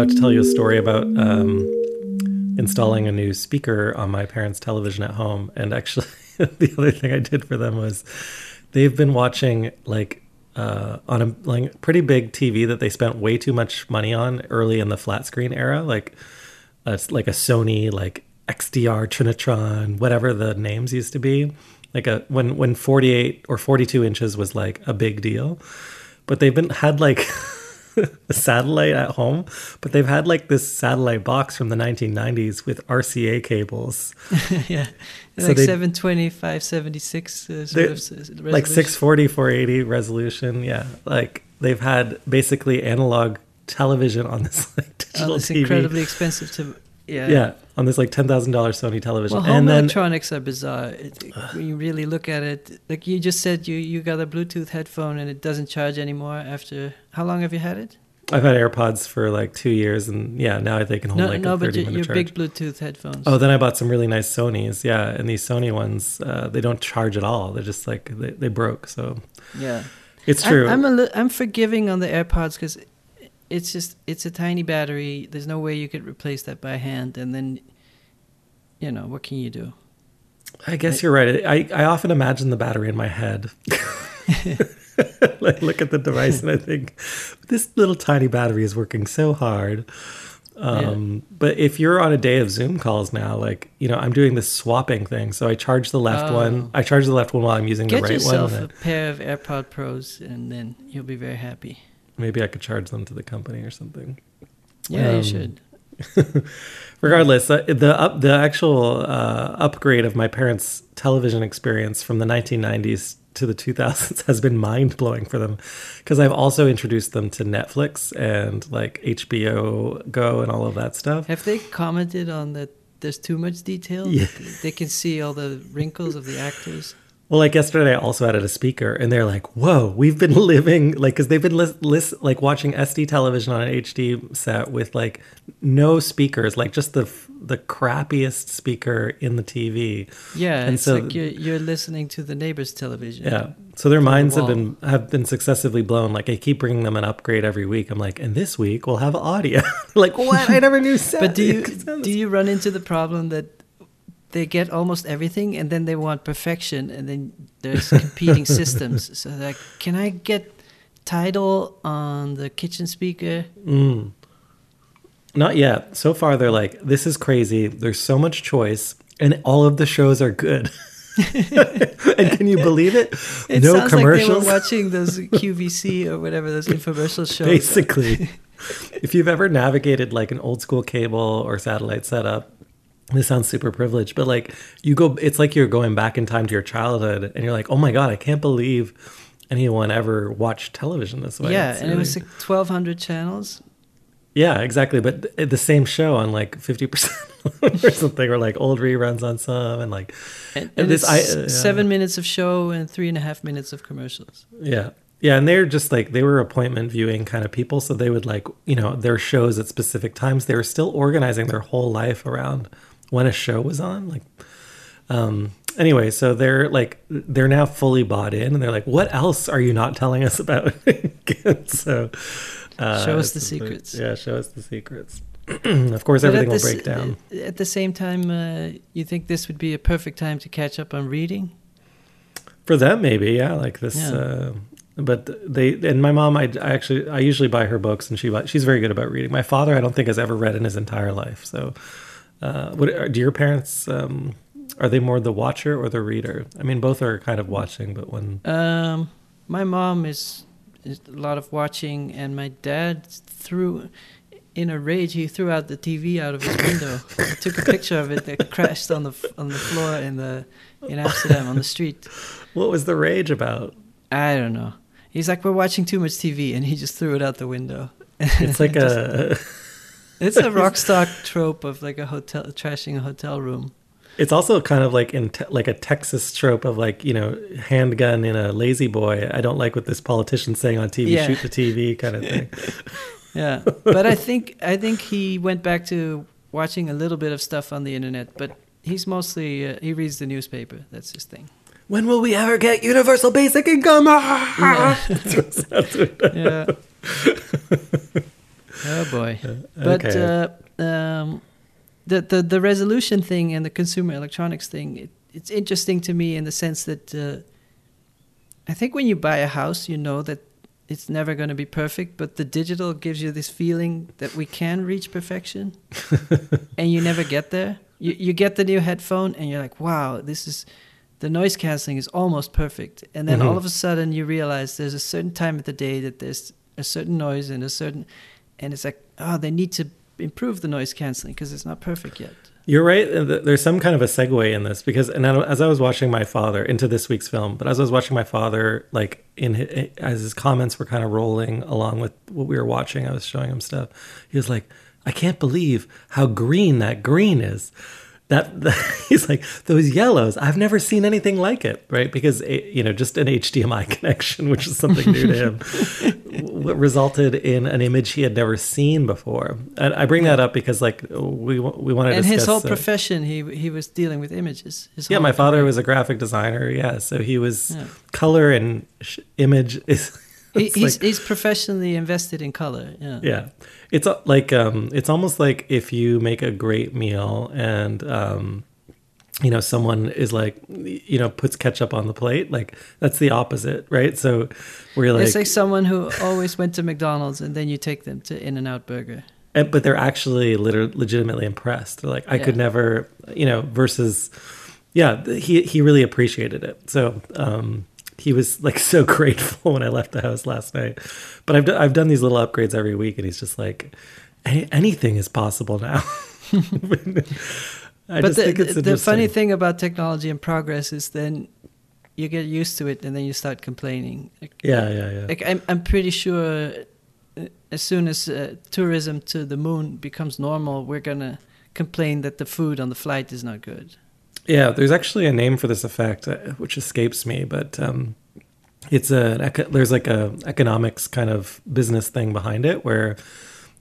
about to tell you a story about um, installing a new speaker on my parents' television at home. And actually, the other thing I did for them was they've been watching like uh, on a like pretty big TV that they spent way too much money on early in the flat screen era, like a, like a Sony like XBR Trinitron, whatever the names used to be, like a when when 48 or 42 inches was like a big deal. But they've been had like a satellite at home, but they've had like this satellite box from the 1990s with RCA cables. yeah, So like they- 720, 576 uh, sort of like resolution. 640 480 resolution yeah like they've had basically analog television on this like digital Oh, it's tv incredibly expensive to. Yeah. yeah on this like $10000 sony television Well, home and then electronics are bizarre. It, it- when you really look at it, like you just said, you you got a Bluetooth headphone and it doesn't charge anymore. After how long have you had it? i've had airpods for like two years and yeah now they can hold No, like no, a but 30 your, minute your big Bluetooth headphones. oh then i bought some really nice sonys yeah and these sony ones uh, they don't charge at all they're just like they, they broke so yeah. it's true I'm, a li- I'm forgiving on the AirPods because it's just it's a tiny battery. There's no way you could replace that by hand, and then, you know, what can you do? I guess you're right. I, I often imagine the battery in my head. like look at the device and I think this little tiny battery is working so hard. Um, But if you're on a day of Zoom calls now, like you know, I'm doing this swapping thing. So I charge the left Oh. one. I charge the left one while I'm using Get the right one. Get yourself a pair of AirPod Pros, and then you'll be very happy. Maybe I could charge them to the company or something. Yeah, Um, you should. Regardless, uh, the up, the actual uh, upgrade of my parents' television experience from the 1990s to the 2000s has been mind blowing for them, because I've also introduced them to Netflix and like HBO Go and all of that stuff. Have they commented on that? There's too much detail. Yeah. They can see all the wrinkles of the actors. Well, like yesterday, I also added a speaker, and they're like, "Whoa, we've been living like because they've been lis- lis- like watching SD television on an HD set with like no speakers, like just the f- the crappiest speaker in the TV." Yeah, And it's so- like you're you're listening to the neighbor's television. Yeah. So their minds have been have been successively blown. Like I keep bringing them an upgrade every week. I'm like, and this week we'll have audio. like what? I never knew. But do you do you run into the problem that they get almost everything and then they want perfection and then there's competing systems. So like, can I get title on the kitchen speaker? Mm. Not yet. So far, they're like, this is crazy. There's so much choice, and all of the shows are good. and can you believe it? It no sounds commercials. like they were watching those QVC or whatever those infomercial shows. Basically, if you've ever navigated like an old school cable or satellite setup, this sounds super privileged, but like you go, it's like you're going back in time to your childhood, and you're like, oh my god, I can't believe anyone ever watched television this way. yeah, It's and it was like 1,200 channels. yeah, exactly. But th- the same show on like fifty percent or something, or like old reruns on some, and like And, And this- I- uh, seven minutes of show and three and a half minutes of commercials. Yeah. Yeah, and they're just like they were appointment viewing kind of people, so they would like, you know, their shows at specific times. They were still organizing their whole life around when a show was on. Like um anyway, so they're like they're now fully bought in and they're like, "What else are you not telling us about?" so uh, Show us the secrets. Yeah, show us the secrets. of course But everything will break down. At the same time, uh, you think this would be a perfect time to catch up on reading? For them, maybe, yeah, like this. Yeah. Uh, but they and my mom, I, I actually, I usually buy her books, and she she's very good about reading. My father, I don't think has ever read in his entire life. So, uh, what are- do your parents? Um, are they more the watcher or the reader? I mean, both are kind of watching, but when. Um, my mom is, is a lot of watching, and my dad threw, in a rage, he threw out the TV out of his window. he took a picture of it that crashed on the on the floor in the in Amsterdam on the street. What was the rage about? I don't know. He's like, we're watching too much TV, and he just threw it out the window. It's like a. It's a rock star trope of like a hotel trashing a hotel room. It's also kind of like in te- like a Texas trope of like you know handgun in a lazy boy. I don't like what this politician's saying on TV. Yeah. Shoot the TV kind of thing. Yeah, but I think I think he went back to watching a little bit of stuff on the internet, but he's mostly uh, he reads the newspaper. That's his thing. When will we ever get universal basic income? Ah! Yeah. Yeah, Oh boy. But okay. uh, um, the, the the resolution thing and the consumer electronics thing, it, it's interesting to me in the sense that uh, I think when you buy a house, you know that it's never going to be perfect, but the digital gives you this feeling that we can reach perfection, and you never get there. You you get the new headphone, and you're like, wow, this is the noise canceling is almost perfect, and then Mhm. all of a sudden you realize there's a certain time of the day that there's a certain noise and a certain, and it's like, oh, they need to improve the noise canceling because it's not perfect yet. You're right. There's some kind of a segue in this because, and as I was watching my father into this week's film, but as I was watching my father, like in his, as his comments were kind of rolling along with what we were watching, I was showing him stuff. He was like, "I can't believe how green that green is." That, that he's like those yellows. I've never seen anything like it, right? Because eh, you know, just an HDMI connection, which is something new to him, resulted in an image he had never seen before. And I bring that up because, like, we we want to and his whole profession, he he was dealing with images. His yeah, my father career. was a graphic designer. Yeah, so he was Yeah. color and sh- image is. He, he's like- he's professionally invested in color. Yeah. yeah, it's uh, like um, it's almost like if you make a great meal and um, you know someone is like you know puts ketchup on the plate. Like that's the opposite, right? So you're like, it's like someone who always went to McDonald's and then you take them to In and Out Burger. and- but they're actually liter- legitimately impressed. They're like, I could never, you know, versus, yeah, he he really appreciated it. So um, he was like so grateful when I left the house last night. But I've do- I've done these little upgrades every week, and he's just like, anything is possible now. I but just the, think it's the, the funny thing about technology and progress is then you get used to it and then you start complaining. Like, Yeah, yeah, yeah. like I'm, I'm pretty sure uh, as soon as uh, tourism to the moon becomes normal, we're gonna complain that the food on the flight is not good. Yeah, there's actually a name for this effect, uh, which escapes me, but um, it's a there's like a economics kind of business thing behind it, where,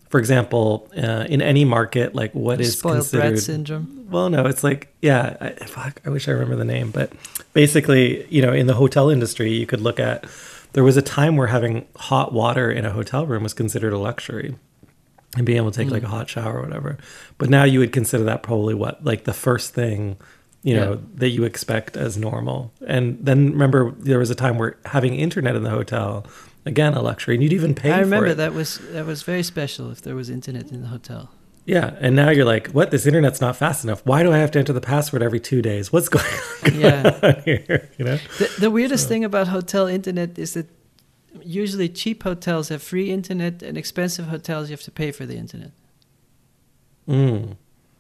for example, uh, in any market, like what is Spoiled considered brat syndrome. well, no, it's like yeah. I, fuck, I wish I remember the name, but basically, you know, in the hotel industry, you could look at. There was a time where having hot water in a hotel room was considered a luxury, and being able to take like a Mm. hot shower or whatever. But now you would consider that probably what like the first thing, you know, Yeah. that you expect as normal. And then remember, there was a time where having internet in the hotel, again, a luxury, and you'd even pay. I remember for it. that was that was very special if there was internet in the hotel. Yeah, and now you're like, what? This internet's not fast enough. Why do I have to enter the password every two days? What's going on Yeah. here? You know? The, the weirdest thing about hotel internet is that usually cheap hotels have free internet, and expensive hotels you have to pay for the internet. Mm.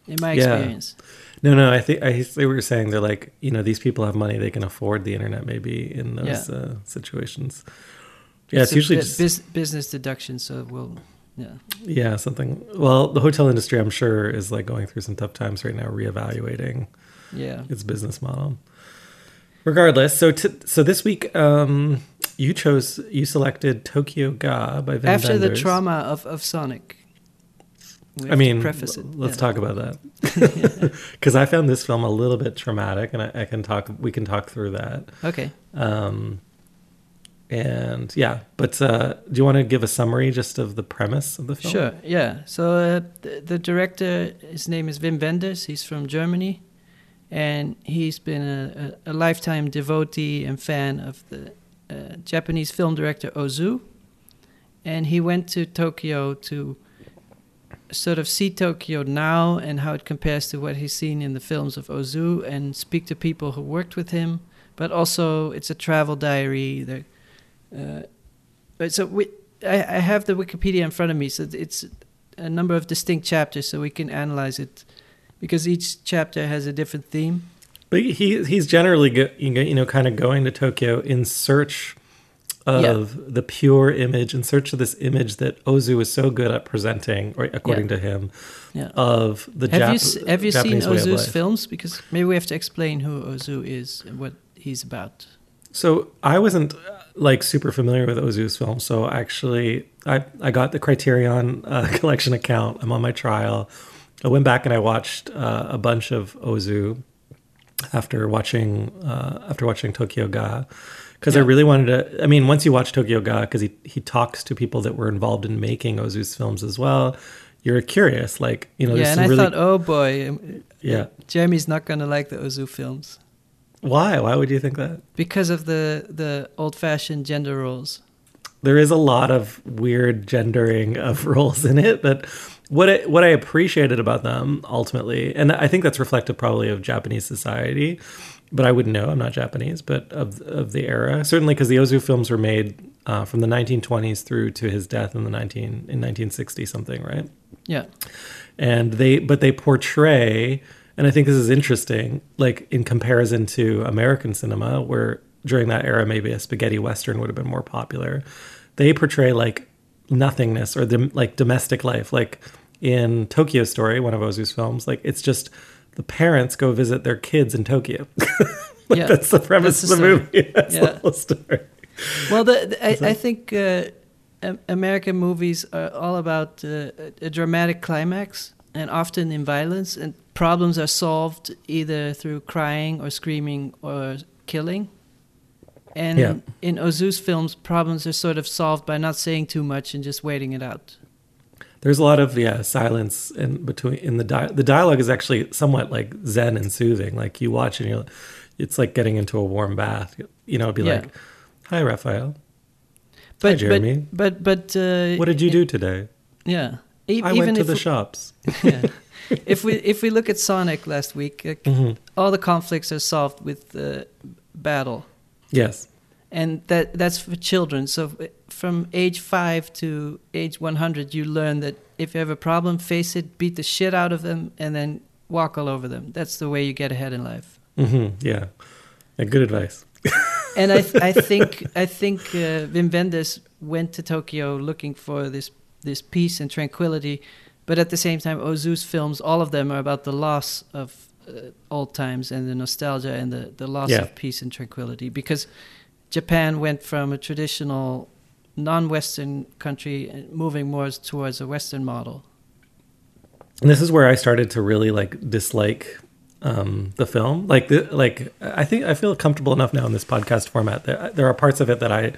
In my Yeah. experience, No, no. I think I they were saying they're like, you know, these people have money; they can afford the internet. Maybe in those Yeah. uh, situations. Yeah, it's, usually just bus- business deduction. So we'll, yeah, yeah something. Well, the hotel industry, I'm sure, is like going through some tough times right now, reevaluating yeah. its business model. Regardless, so t- so this week, um, you chose you selected Tokyo Ga by Wim After the trauma of, of Sonic. I mean, preface it. let's yeah. talk about that because I found this film a little bit traumatic, and I, I can talk. We can talk through that. Okay. Um, and yeah, but uh, do you want to give a summary just of the premise of the film? Sure. Yeah. So uh, the, the director, his name is Wim Wenders. He's from Germany, and he's been a, a, a lifetime devotee and fan of the uh, Japanese film director Ozu. And he went to Tokyo to sort of see Tokyo now and how it compares to what he's seen in the films of Ozu, and speak to people who worked with him. But also, it's a travel diary. Uh, so we, I, I have the Wikipedia in front of me, so it's a number of distinct chapters, so we can analyze it because each chapter has a different theme. But he he's generally go, you know kind of going to Tokyo in search of the pure image, in search of this image that Ozu is so good at presenting, or according to him, Yeah. of the have Jap- you s- have you seen Japanese of Ozu's films? Because maybe we have to explain who Ozu is and what he's about. So I wasn't uh, like super familiar with Ozu's film. So actually, I I got the Criterion uh, collection account. I'm on my trial. I went back and I watched uh, a bunch of Ozu after watching uh, after watching Tokyo Ga because I really wanted to. I mean, once you watch Tokyo Ga, because he he talks to people that were involved in making Ozu's films as well, you're curious. Like you know, yeah, and I really thought, oh boy, um, yeah. Jeremy's not gonna like the Ozu films Why? Why would you think that? because of the the old-fashioned gender roles. there is a lot of weird gendering of roles in it but what I, what I appreciated about them ultimately and I think that's reflective probably of Japanese society but I wouldn't know. I'm not Japanese but of of the era. Certainly because the Ozu films were made uh, from the 1920s through to his death in the 19 in 1960 something right? Yeah, and they but they portray and i think this is interesting like in comparison to american cinema where during that era maybe a spaghetti western would have been more popular they portray like nothingness or the like domestic life. Like in tokyo story one of ozu's films like it's just the parents go visit their kids in tokyo like Yeah, that's the premise that's of the the story. movie that's Yeah. the whole story Well, the, the, I, I think uh, American movies are all about uh, a- a dramatic climax and often in violence, and problems are solved either through crying or screaming or killing. And Yeah. in Ozu's films, problems are sort of solved by not saying too much and just waiting it out. There's a lot of yeah silence in between in the di- the dialogue is actually somewhat like zen and soothing. Like you watch and you're it's like getting into a warm bath. You know, it'd be Yeah. like, "Hi, Raphael. But Jeremy. But but, but uh, What did you do today? Yeah. E- I even went to the we- shops." yeah. if we if we look at Sonic last week, uh, Mhm. all the conflicts are solved with uh, battle, Yes. And that that's for children. So uh, from age five to age one hundred, you learn that if you have a problem, face it, beat the shit out of them, and then walk all over them. That's the way you get ahead in life. hmm Yeah. yeah. Good advice. And I th- I think I think uh, Wim Wenders went to Tokyo looking for this this peace and tranquility, but at the same time, Ozu's films, all of them are about the loss of uh, old times and the nostalgia and the the loss Yeah. of peace and tranquility because Japan went from a traditional non-Western country moving more towards a Western model. And this is where I started to really like dislike um, the film. Like, the, like I think I feel comfortable enough now in this podcast format. There, there are parts of it that I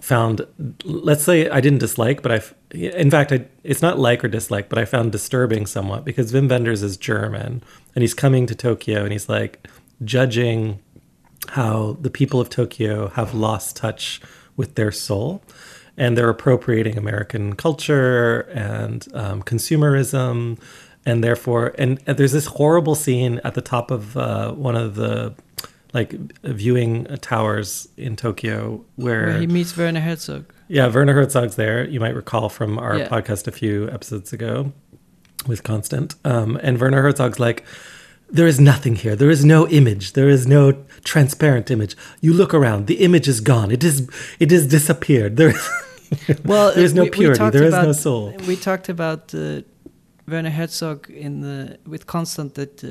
found. Let's say I didn't dislike, but I, in fact, I, it's not like or dislike, but I found disturbing somewhat because Wim Wenders is German and he's coming to Tokyo and he's like judging how the people of Tokyo have lost touch with their soul and they're appropriating American culture and um, consumerism. And therefore, and, and there's this horrible scene at the top of uh, one of the like viewing towers in Tokyo where, Where he meets Werner Herzog. yeah, Werner Herzog's there. You might recall from our Yeah. podcast a few episodes ago with Constant. Um, and Werner Herzog's like, there is nothing here. There is no image. There is no transparent image. You look around. The image is gone. It is. It is disappeared. There is. Well, there is no we- we purity. talked There is no soul. We talked about uh, Werner Herzog in the with Constant that uh,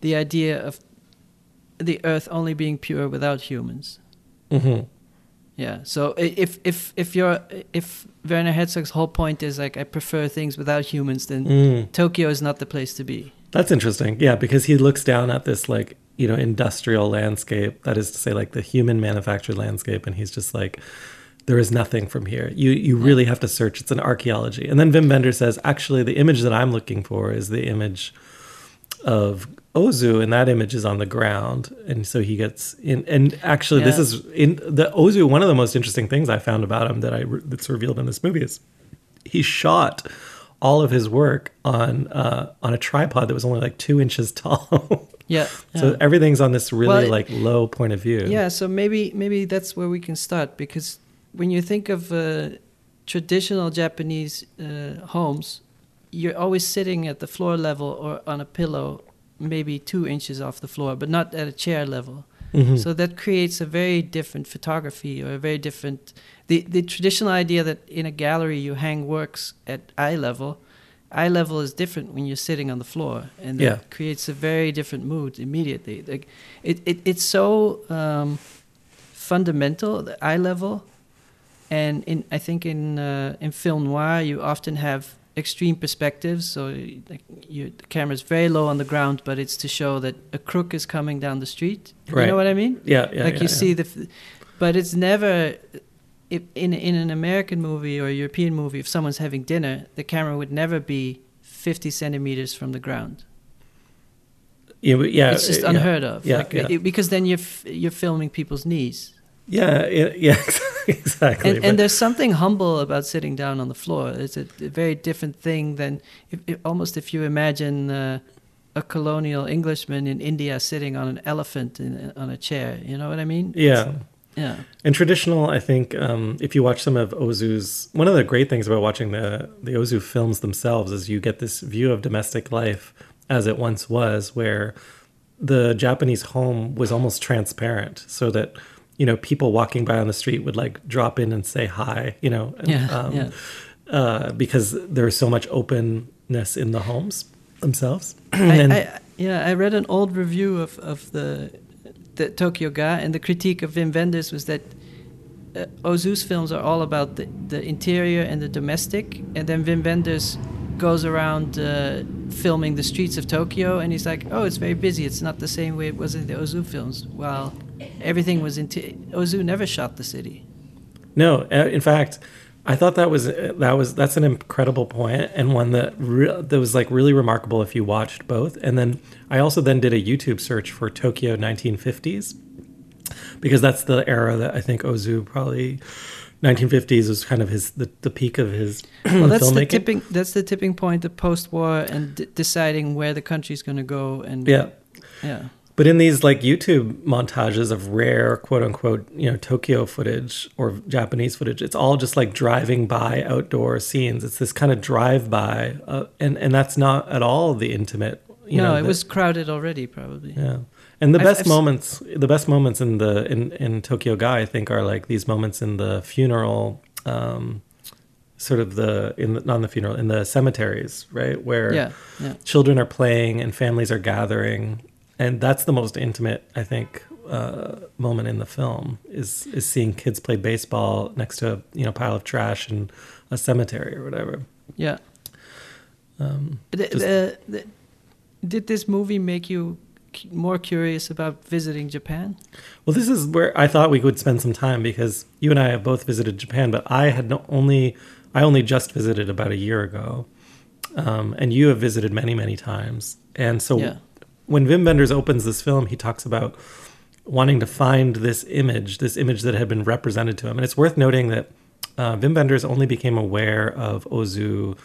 the idea of the Earth only being pure without humans. hmm Yeah. So if if if you're if Werner Herzog's whole point is like I prefer things without humans, then Mm. Tokyo is not the place to be. That's interesting. Yeah, because he looks down at this like you know industrial landscape. That is to say, like the human manufactured landscape, and he's just like, there is nothing from here. You you really have to search. It's an archaeology. And then Wim Wenders says, actually, the image that I'm looking for is the image of Ozu, and that image is on the ground. And so he gets in. And actually, this is in the Ozu. One of the most interesting things I found about him that I that's revealed in this movie is he shot all of his work on uh, on a tripod that was only like two inches tall. Yeah. so everything's on this really Well, like low point of view. Yeah, so maybe maybe that's where we can start because when you think of uh, traditional Japanese uh, homes, you're always sitting at the floor level or on a pillow, maybe two inches off the floor, but not at a chair level. Mhm. So that creates a very different photography or a very different. The the traditional idea that in a gallery you hang works at eye level. Eye level is different when you're sitting on the floor, and Yeah. it creates a very different mood immediately. Like it, it it's so um, fundamental the eye level, and in I think in uh, in film noir you often have extreme perspectives. So like, you, the camera's very low on the ground, but it's to show that a crook is coming down the street. You know what I mean? Yeah, yeah. like yeah, you yeah. see the, f- but it's never. If in in an American movie or European movie, if someone's having dinner, the camera would never be fifty centimeters from the ground. Yeah, yeah, it's just unheard of. Yeah, like, it- because then you're f- you're filming people's knees. Yeah, yeah, yeah, exactly. and, and there's something humble about sitting down on the floor. It's a, a very different thing than if, if, almost if you imagine uh, a colonial Englishman in India sitting on an elephant in, on a chair. You know what I mean? yeah. Yeah. And traditional, I think, um, if you watch some of Ozu's, one of the great things about watching the the Ozu films themselves is you get this view of domestic life as it once was, where the Japanese home was almost transparent, so that you know people walking by on the street would like drop in and say hi, you know, and, Yeah, um, yeah. Uh, because there's so much openness in the homes themselves. I, I, yeah, I read an old review of, of the the Tokyo Ga, and the critique of Wim Wenders was that uh, Ozu's films are all about the, the interior and the domestic, and then Wim Wenders goes around uh, filming the streets of Tokyo, and he's like, "Oh, it's very busy. It's not the same way it was in the Ozu films." Well, everything was into Ozu never shot the city. No, uh, in fact, I thought that was that was that's an incredible point and one that re- that was like really remarkable if you watched both. And then I also then did a YouTube search for Tokyo 1950s because that's the era that I think Ozu probably 1950s was kind of his the, the peak of his Well, that's the tipping. That's the tipping point of post-war and d- deciding where the country's going to go. And yeah. yeah. But in these like YouTube montages of rare quote unquote, you know, Tokyo footage or Japanese footage, it's all just like driving by outdoor scenes. It's this kind of drive by, uh, and and that's not at all the intimate. You no, know, it was crowded already, probably. yeah. And the I've- best I've s- moments, the best moments in the in in Tokyo Ga, I think, are like these moments in the funeral, um, sort of the in the, not in the funeral in the cemeteries, right, where Yeah, yeah. children are playing and families are gathering and that's the most intimate i think uh, moment in the film is is seeing kids play baseball next to a you know pile of trash in a cemetery or whatever Yeah. um, The- Just- the- the- did this movie make you more curious about visiting Japan? well this is where i thought we would spend some time because you and i have both visited japan but i had no, only i only just visited about a year ago um, and you have visited many many times and so Yeah. when Wim Wenders opens this film, he talks about wanting to find this image, this image that had been represented to him. And it's worth noting that uh, Wim Wenders only became aware of Ozu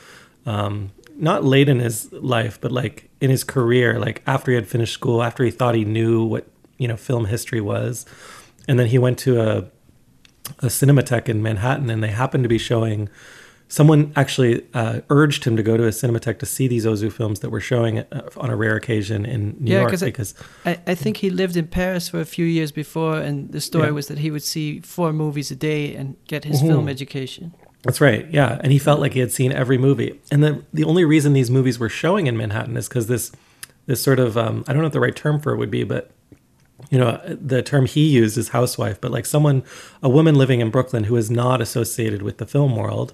um, not late in his life, but like in his career, like after he had finished school, after he thought he knew what you know film history was, and then he went to a a cinematheque in Manhattan, and they happened to be showing. Someone actually uh, urged him to go to a cinematheque to see these Ozu films that were showing uh, on a rare occasion in New Yeah, York because I, I think he lived in Paris for a few years before, and the story Yeah. was that he would see four movies a day and get his Mhm. film education. That's right. Yeah, and he felt like he had seen every movie. And the the only reason these movies were showing in Manhattan is because this this sort of um, I don't know what the right term for it would be, but you know the term he used is housewife, but like someone a woman living in Brooklyn who is not associated with the film world.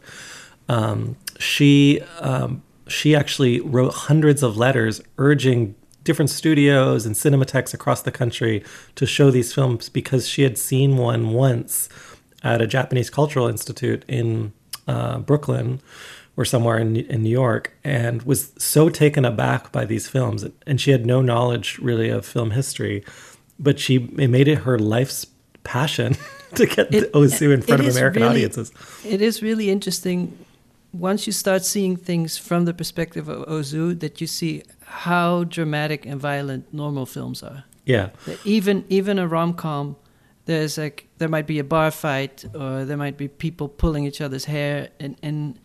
Um, she um, she actually wrote hundreds of letters urging different studios and cinematheques across the country to show these films because she had seen one once at a Japanese Cultural Institute in uh, Brooklyn or somewhere in, in New York and was so taken aback by these films. And she had no knowledge really of film history, but she it made it her life's passion to get It- Ozu in front of American really- audiences. It is really interesting once you start seeing things from the perspective of Ozu that you see how dramatic and violent normal films are. Yeah. Even even a rom com, there's like there might be a bar fight or there might be people pulling each other's hair and and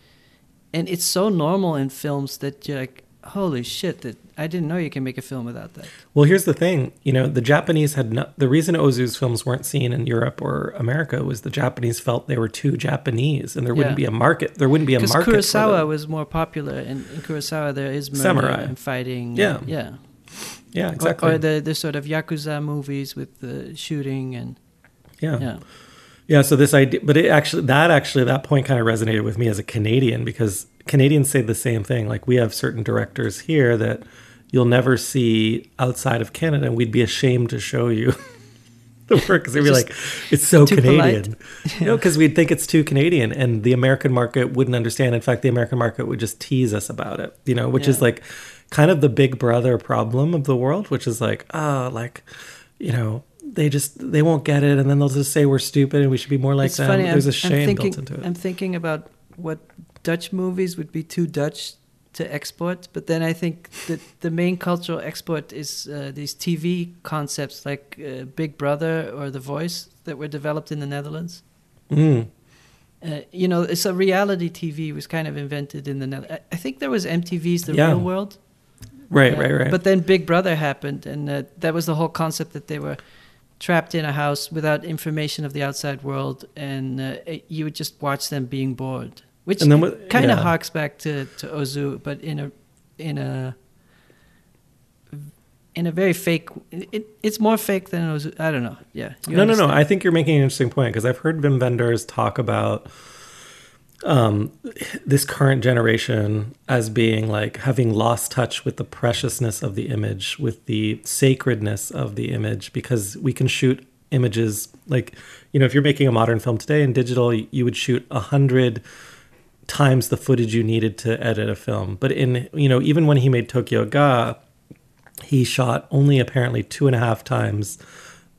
and it's so normal in films that you're like, holy shit, that I didn't know you can make a film without that. Well, here's the thing. You know, the Japanese had not, the reason Ozu's films weren't seen in Europe or America was the Japanese felt they were too Japanese, and there wouldn't Yeah. be a market. There wouldn't be a market. for Kurosawa was more popular, and in Kurosawa there is murder Samurai. and fighting. Yeah. yeah. yeah, Or- exactly. Or, the the sort of yakuza movies with the shooting and yeah. yeah. Yeah, so this idea, but it actually, that actually, that point kind of resonated with me as a Canadian because Canadians say the same thing. Like we have certain directors here that you'll never see outside of Canada, and we'd be ashamed to show you the work because they'd be like, "It's so Canadian," polite. you know, because we'd think it's too Canadian, and the American market wouldn't understand. In fact, the American market would just tease us about it, you know, which is like kind of the Big Brother problem of the world, which is like, ah, like, you know. They just they won't get it, and then they'll just say we're stupid and we should be more like it's them. funny. There's I'm, a shame thinking, built into it. I'm thinking about what Dutch movies would be too Dutch to export, but then I think that the main cultural export is uh, these TV concepts like uh, Big Brother or The Voice that were developed in the Netherlands. Mm. Uh, you know, it's a reality TV was kind of invented in the Netherlands. I think there was MTV's The Yeah. Real World. Right, Uh, right, right. But then Big Brother happened, and uh, that was the whole concept that they were trapped in a house without information of the outside world, and uh, you would just watch them being bored, which And then what- kind of yeah. harks back to to Ozu, but in a in a in a very fake. It, it's more fake than Ozu. I don't know. Yeah. no, no, no. I think you're making an interesting point because I've heard Wim Wenders talk about um, this current generation as being like having lost touch with the preciousness of the image, with the sacredness of the image, because we can shoot images like, you know, if you're making a modern film today in digital, you would shoot a hundred times the footage you needed to edit a film. But in, you know, even when he made Tokyo Ga, he shot only apparently two and a half times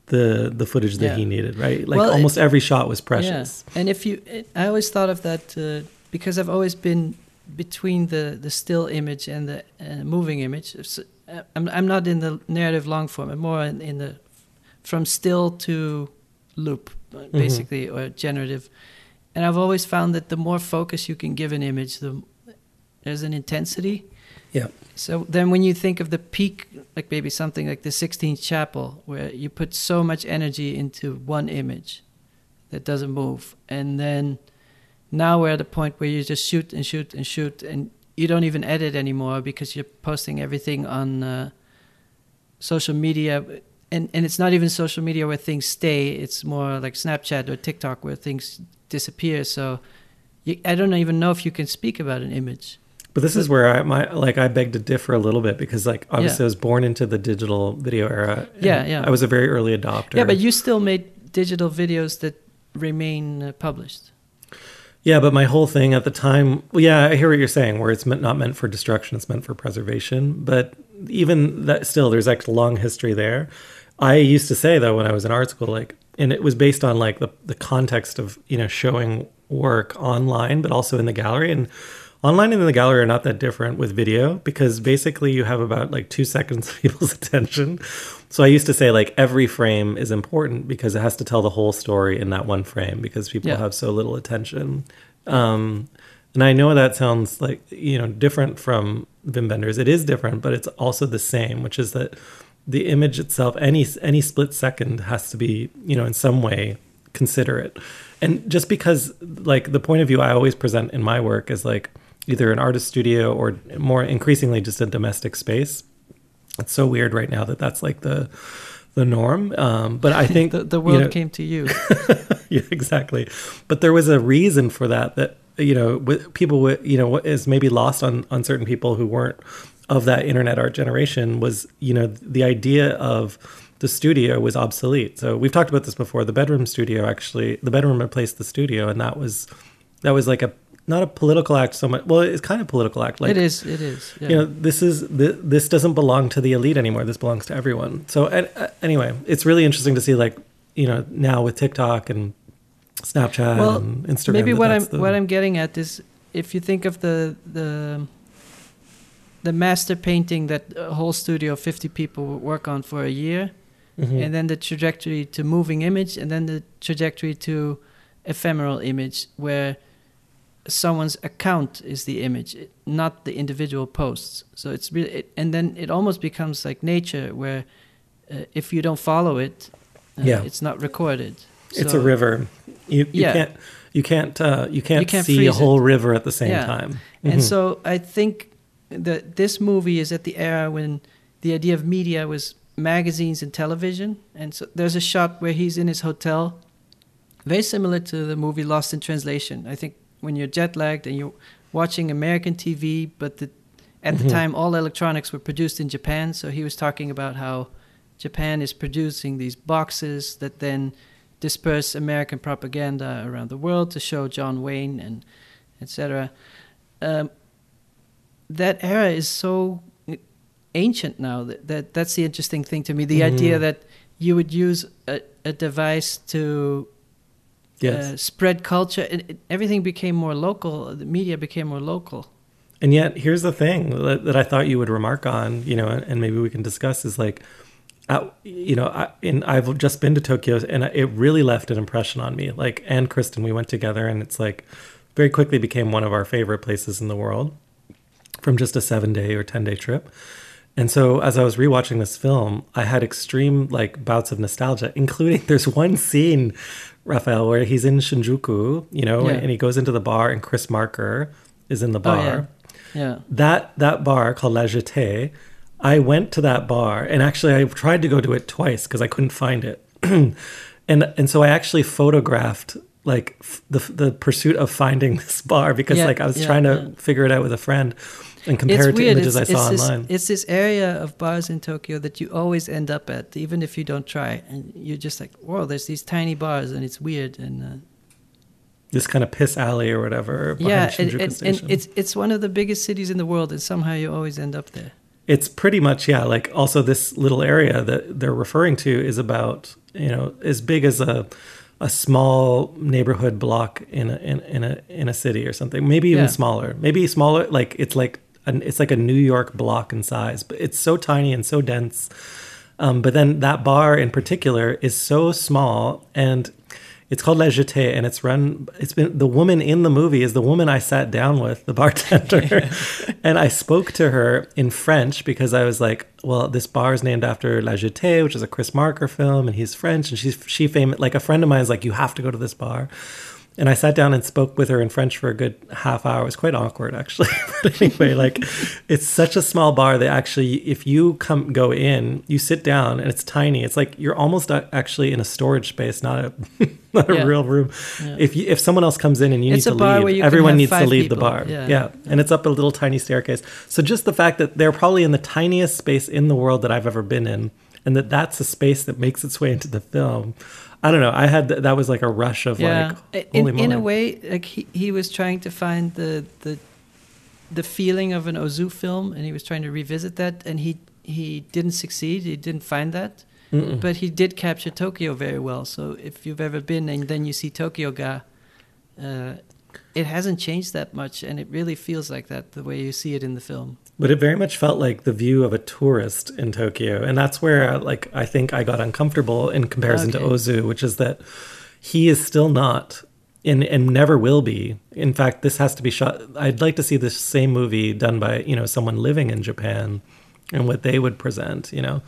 the the footage that Yeah. he needed, right? Like Well, it- almost every shot was precious. Yeah. And if you, it, I always thought of that uh, because I've always been between the, the still image and the uh, moving image. It's, uh, I'm, I'm not in the narrative long form. I'm more in, in the from still to loop, Mm-hmm. basically, or generative. And I've always found that the more focus you can give an image, the there's an intensity. Yeah. So then, when you think of the peak, like maybe something like the Sistine Chapel, where you put so much energy into one image that doesn't move, and then now we're at a point where you just shoot and shoot and shoot, and you don't even edit anymore because you're posting everything on uh, social media, and and it's not even social media where things stay. It's more like Snapchat or TikTok where things disappear. So you, I don't even know if you can speak about an image. But this is where I my like I beg to differ a little bit because like obviously Yeah. I was born into the digital video era. Yeah, yeah. I was a very early adopter. Yeah, but you still made digital videos that remain uh, published. Yeah, but my whole thing at the time, well, yeah, I hear what you're saying, where it's meant, not meant for destruction, it's meant for preservation. But even that, still, there's actually a long history there. I used to say though when I was in art school, like, and it was based on like the the context of you know showing work online, but also in the gallery. And online and in the gallery are not that different with video because basically you have about like two seconds of people's attention. So I used to say like every frame is important because it has to tell the whole story in that one frame because people Yeah. have so little attention. Um, and I know that sounds like you know different from Wim Wenders. It is different, but it's also the same, which is that the image itself, any any split second, has to be you know in some way considerate. And just because like the point of view I always present in my work is like either an artist studio or more increasingly just a domestic space. It's so weird right now that that's like the the norm. Um, but I think The, the you world know- came to you. yeah, exactly. But there was a reason for that. That you know, with people with you know what is maybe lost on on certain people who weren't of that internet art generation was you know the idea of the studio was obsolete. So we've talked about this before. The bedroom studio actually, the bedroom replaced the studio, and that was that was like a not a political act so much. Well, it's kind of political act. Like it is. It is. Yeah. you know this is th- this doesn't belong to the elite anymore this belongs to everyone so uh, anyway it's really interesting to see like you know now with tiktok and snapchat well, and instagram maybe that what I'm the- what I'm getting at is if you think of the the the master painting that a whole studio of 50 people would work on for a year Mhm. and then the trajectory to moving image and then the trajectory to ephemeral image where someone's account is the image not the individual posts so it's really it, and then it almost becomes like nature where uh, if you don't follow it uh, Yeah. it's not recorded it's a river you, you Yeah. can't you can't uh, you can't, can't see a freeze it. whole river at the same Yeah. time And Mhm. so I think that this movie is at the era when the idea of media was magazines and television. And so there's a shot where he's in his hotel, very similar to the movie Lost in Translation. I think when you're jet lagged and you're watching American TV, but the, at the Mhm. time all electronics were produced in Japan. So he was talking about how Japan is producing these boxes that then disperse American propaganda around the world to show John Wayne and etc. Um, that era is so ancient now that, that that's the interesting thing to me. The idea Mhm. that you would use a, a device to Yes. uh, spread culture. It, it, everything became more local. The media became more local. And yet, here's the thing that, that I thought you would remark on, you know, and maybe we can discuss is like, uh, you know, I, and I've just been to Tokyo, and it really left an impression on me. Like, and Kristen, we went together, and it's like very quickly became one of our favorite places in the world from just a seven day or ten day trip. And so, as I was rewatching this film, I had extreme like bouts of nostalgia, including there's one scene, Raphael, where he's in Shinjuku, you know, Yeah. and he goes into the bar, and Chris Marker is in the Oh, yeah. bar Yeah. that that bar called La Jetée, I went to that bar and actually I tried to go to it twice because I couldn't find it, and and so I actually photographed like f- the the pursuit of finding this bar because Yeah, like I was trying to figure it out with a friend and compare it to images I saw this, online. It's this area of bars in Tokyo that you always end up at, even if you don't try. And you're just like, whoa, there's these tiny bars, and it's weird. And uh, this kind of piss alley or whatever. yeah, and, and, and Station. it's it's one of the biggest cities in the world, and somehow you always end up there. it's pretty much yeah like also this little area that they're referring to is about you know as big as a a small neighborhood block in a in, in a in a city or something maybe even Yeah. smaller maybe smaller like it's like an, it's like a new york block in size but it's so tiny and so dense um, but then that bar in particular is so small and it's called La Jetée and it's run it's been the woman in the movie is the woman I sat down with, the bartender. and I spoke to her in French because I was like, well, this bar is named after La Jetée, which is a Chris Marker film, and he's French and she's she famous like a friend of mine is like, you have to go to this bar. And I sat down and spoke with her in French for a good half hour. It was quite awkward, actually. but anyway, like it's such a small bar that actually, if you come go in, you sit down and it's tiny. It's like you're almost actually in a storage space, not a not a Yeah. real room. Yeah. If you, if someone else comes in and you It's need to leave, where you can everyone needs to leave the bar. Yeah. yeah, and it's up a little tiny staircase. So just the fact that they're probably in the tiniest space in the world that I've ever been in, and that that's a space that makes its way into the film. I don't know. I had th- that was like a rush of yeah, like in, in a way, like he, he was trying to find the the the feeling of an Ozu film, and he was trying to revisit that, and he he didn't succeed. He didn't find that, Mm-mm. but he did capture Tokyo very well. So if you've ever been and then you see Tokyo Ga, uh, it hasn't changed that much, and it really feels like that the way you see it in the film. But it very much felt like the view of a tourist in Tokyo, and that's where like I think I got uncomfortable in comparison to Ozu, which is that he is still not and and never will be. In fact, this has to be shot. I'd like to see this same movie done by you know someone living in Japan, and what they would present. You know,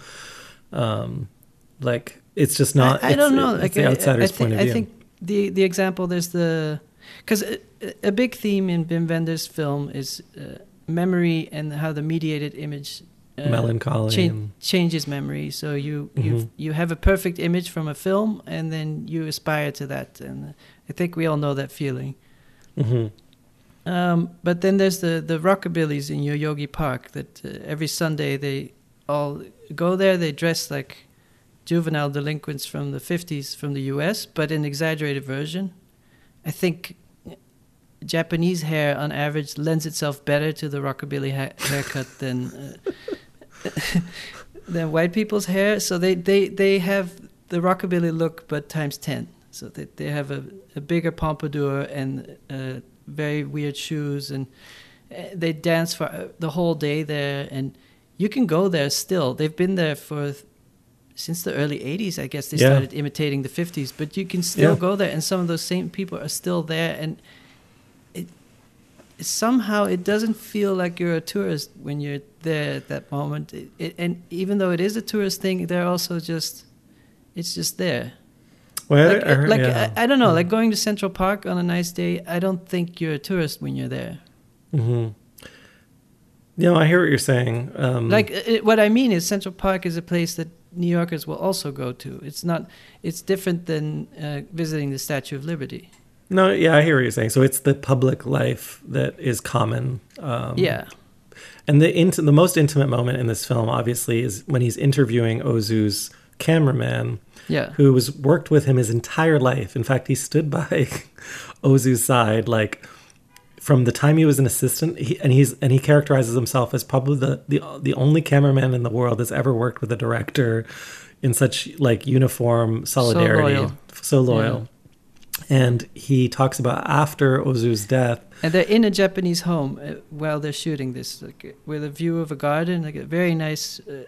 um, like it's just not. I, I don't know. It's Like the I- outsider's I, think, point of view. I think the the example there's the because a, a big theme in Wim Wenders' film is uh, memory and how the mediated image uh, Melancholy. cha- changes memory. So you you Mhm. you have a perfect image from a film, and then you aspire to that. And I think we all know that feeling. Mhm. Um, but then there's the the rockabillys in your Yoyogi Park that uh, every Sunday they all go there. They dress like juvenile delinquents from the 50s from the U.S., but in exaggerated version. I think Japanese hair, on average, lends itself better to the rockabilly ha- haircut than uh, than white people's hair. So they, they, they have the rockabilly look, but times ten. So they they have a, a bigger pompadour and uh, very weird shoes, and uh, they dance for uh, the whole day there. And you can go there still. They've been there for since the early 80s i guess they Yeah. started imitating the 50s but you can still Yeah. go there and some of those same people are still there and somehow it doesn't feel like you're a tourist when you're there at that moment. It, it, and even though it is a tourist thing they're also just it's just there. Well, like, I heard- like yeah. I, I don't know like going to central park on a nice day i don't think you're a tourist when you're there. Hmm No, I hear what you're saying. Um, like it, what i mean is central park is a place that new yorkers will also go to. It's not it's different than uh, visiting the statue of liberty No, yeah, I hear what you're saying. So it's the public life that is common. Um, yeah. And the int- the most intimate moment in this film, obviously, is when he's interviewing Ozu's cameraman, Yeah. who was worked with him his entire life. In fact, he stood by Ozu's side like from the time he was an assistant, he, and he's and he characterizes himself as probably the, the the only cameraman in the world that's ever worked with a director in such like uniform solidarity, loyal. so loyal. And he talks about after Ozu's death, And they're in a Japanese home uh, while they're shooting this, like, with a view of a garden, like a very nice uh,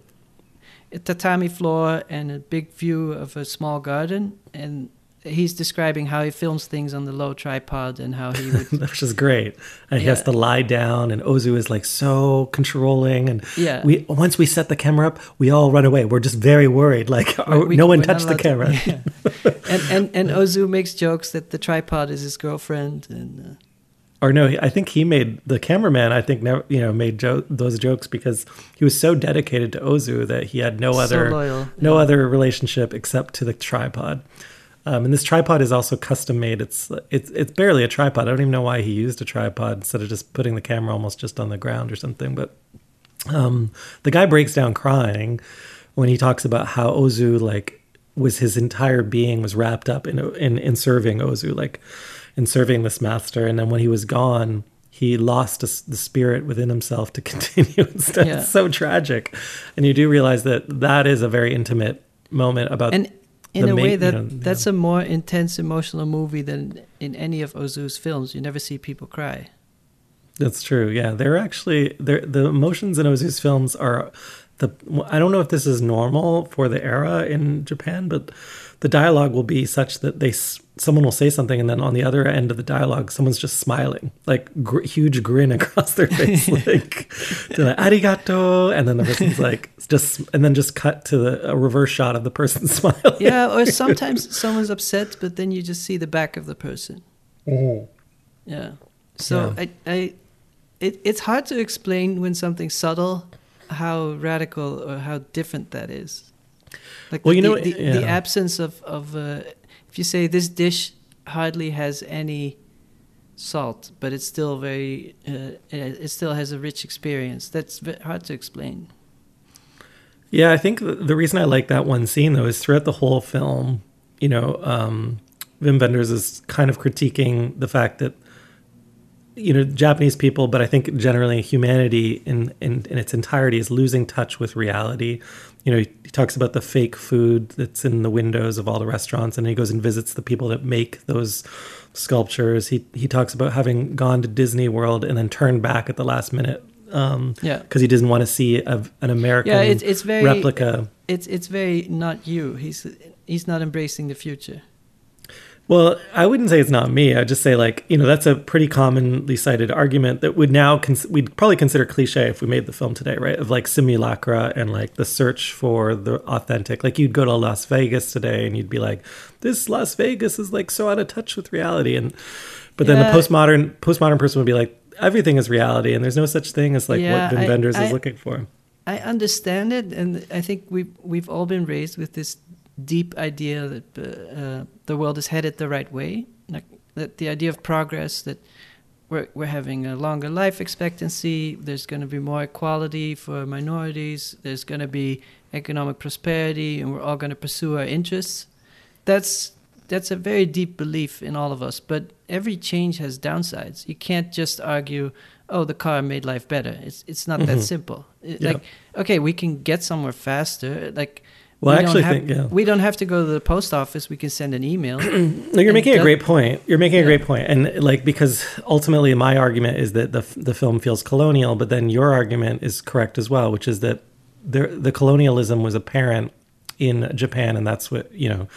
tatami floor and a big view of a small garden. And he's describing how he films things on the low tripod and how he would, which is great. And he has to lie down, and Ozu is like so controlling. And yeah. we once we set the camera up, we all run away. We're just very worried. Like We- no one touched the allowed to- camera. yeah. and, and, and Ozu makes jokes that the tripod is his girlfriend. And uh, or no, I think he made the cameraman. I think never, you know, made jo- those jokes because he was so dedicated to Ozu that he had no so other loyal. no yeah. other relationship except to the tripod. Um, and this tripod is also custom made. It's it's it's barely a tripod. I don't even know why he used a tripod instead of just putting the camera almost just on the ground or something. But um, the guy breaks down crying when he talks about how Ozu like was his entire being was wrapped up in in in serving Ozu, like in serving this master. And then when he was gone, he lost a the spirit within himself to continue instead. Yeah. It's so tragic, and you do realize that that is a very intimate moment about And in the a way you that know, that's a more intense emotional movie than in any of Ozu's films. You never see people cry. That's true. Yeah, they're actually they're, the emotions in Ozu's films are the. I don't know if this is normal for the era in Japan, but the dialogue will be such that they someone will say something and then on the other end of the dialogue, someone's just smiling, like gr- huge grin across their face, like they're like arigato, and then the person's like just and then just cut to the, a reverse shot of the person smiling. Yeah, or sometimes someone's upset, but then you just see the back of the person. Oh. Yeah. So Yeah. I, I, it, it's hard to explain when something's subtle, how radical or how different that is. Like Well, the, you know, the, the, the absence of of uh, if you say this dish hardly has any salt, but it's still very, uh, it it still has a rich experience. That's hard to explain. Yeah, I think the reason I like that one scene though is throughout the whole film, you know, um, Wim Wenders is kind of critiquing the fact that you know Japanese people, but I think generally humanity in in, in its entirety is losing touch with reality. You know, he, he talks about the fake food that's in the windows of all the restaurants, and he goes and visits the people that make those sculptures. He he talks about having gone to Disney World and then turned back at the last minute um, Yeah. because he didn't want to see a, an American Yeah, it's it's very replica. It's it's very not you. He's he's not embracing the future. Well, I wouldn't say it's not me. I'd just say like you know that's a pretty commonly cited argument that would now cons- we'd probably consider cliche if we made the film today, right? Of like simulacra and like the search for the authentic. Like you'd go to Las Vegas today and you'd be like, this Las Vegas is like so out of touch with reality, and but then Yeah. the postmodern postmodern person would be like, everything is reality, and there's no such thing as like Yeah, what Wim I- Wenders I- is looking for. I understand it, and I think we've we've all been raised with this deep idea that uh, the world is headed the right way. Like that, the idea of progress that we're we're having a longer life expectancy. There's going to be more equality for minorities. There's going to be economic prosperity, and we're all going to pursue our interests. That's that's a very deep belief in all of us. But every change has downsides. You can't just argue, "Oh, the car made life better." It's it's not that Mhm. simple. It- Yeah. Like, okay, we can get somewhere faster. Like, Well, we don't actually have- think yeah. we don't have to go to the post office. We can send an email. No, you're making a great point. You're making a Yeah. great point, and like because ultimately my argument is that the the film feels colonial, but then your argument is correct as well, which is that the the colonialism was apparent in Japan, and that's what you know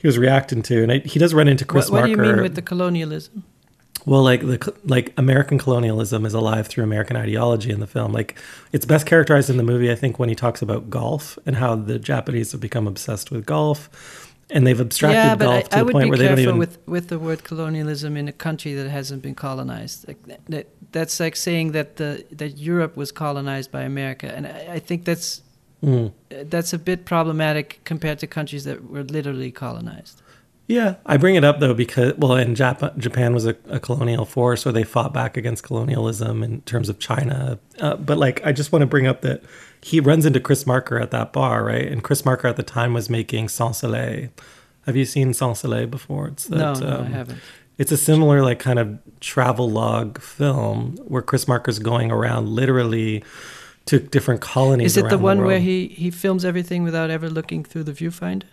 he was reacting to. And I, he does run into what, Chris what do you mean with the colonialism? Well, like the like American colonialism is alive through American ideology in the film. Like it's best characterized in the movie, I think, when he talks about golf and how the Japanese have become obsessed with golf, and they've abstracted yeah, but golf I, to I the point where they don't careful even. with, with the word colonialism in a country that hasn't been colonized. Like that, that, that's like saying that the that Europe was colonized by America, and I, I think that's Mm. that's a bit problematic compared to countries that were literally colonized. Yeah, I bring it up though because well, in Japan, Japan was a, a colonial force, or they fought back against colonialism in terms of China. Uh, but like, I just want to bring up that he runs into Chris Marker at that bar, right? And Chris Marker at the time was making Sans Soleil. Have you seen Sans Soleil before? It's that, no, no, I haven't. It's a similar like kind of travel log film where Chris Marker's going around literally to different colonies. Is it the one world. where he he films everything without ever looking through the viewfinder?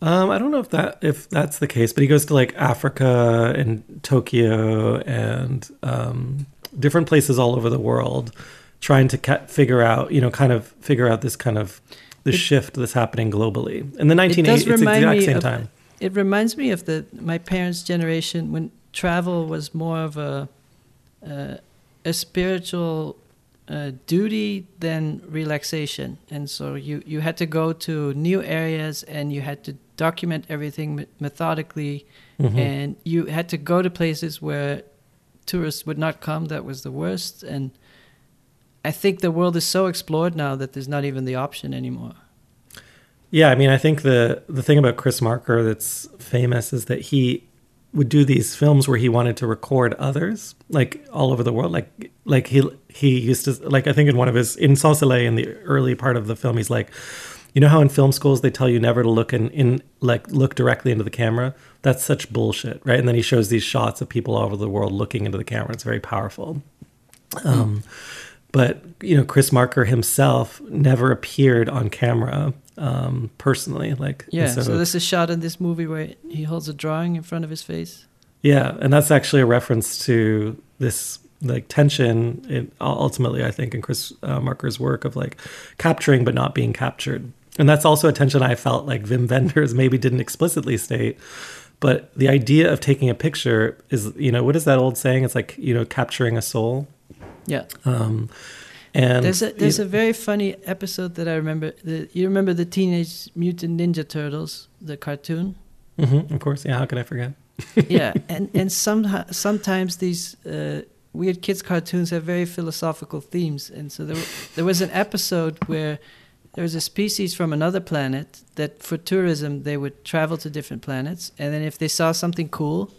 Um, I don't know if that if that's the case, but he goes to like Africa and Tokyo and um, different places all over the world, trying to ca- figure out, you know, kind of figure out this kind of the shift that's happening globally in the 1980s. does It's the exact same of- time. It reminds me of the my parents' generation when travel was more of a uh, a spiritual uh, duty than relaxation, and so you you had to go to new areas and you had to document everything me- methodically, Mhm. and you had to go to places where tourists would not come. That was the worst, and I think the world is so explored now that there's not even the option anymore. Yeah, I mean, I think the the thing about Chris Marker that's famous is that he would do these films where he wanted to record others, like all over the world. Like like he he used to like I think in one of his in Sans in the early part of the film, he's like, you know how in film schools they tell you never to look in, in like look directly into the camera. That's such bullshit, right? And then he shows these shots of people all over the world looking into the camera. It's very powerful. Um, but you know, Chris Marker himself never appeared on camera um, personally. Like, Yeah, so, so, there's a shot in this movie where he holds a drawing in front of his face. yeah, and that's actually a reference to this like tension. In, ultimately, I think in Chris uh, Marker's work of like capturing but not being captured, and that's also a tension I felt like Wim Wenders maybe didn't explicitly state. But the idea of taking a picture is, you know, what is that old saying? It's like, you know, capturing a soul. Yeah, Um, and there's a there's a very funny episode that I remember. The, you remember the Teenage Mutant Ninja Turtles, the cartoon? Mhm, of course, yeah. How could I forget? yeah, and and some sometimes these uh, weird kids cartoons have very philosophical themes, and so there there was an episode where there was a species from another planet that for tourism they would travel to different planets, and then if they saw something cool,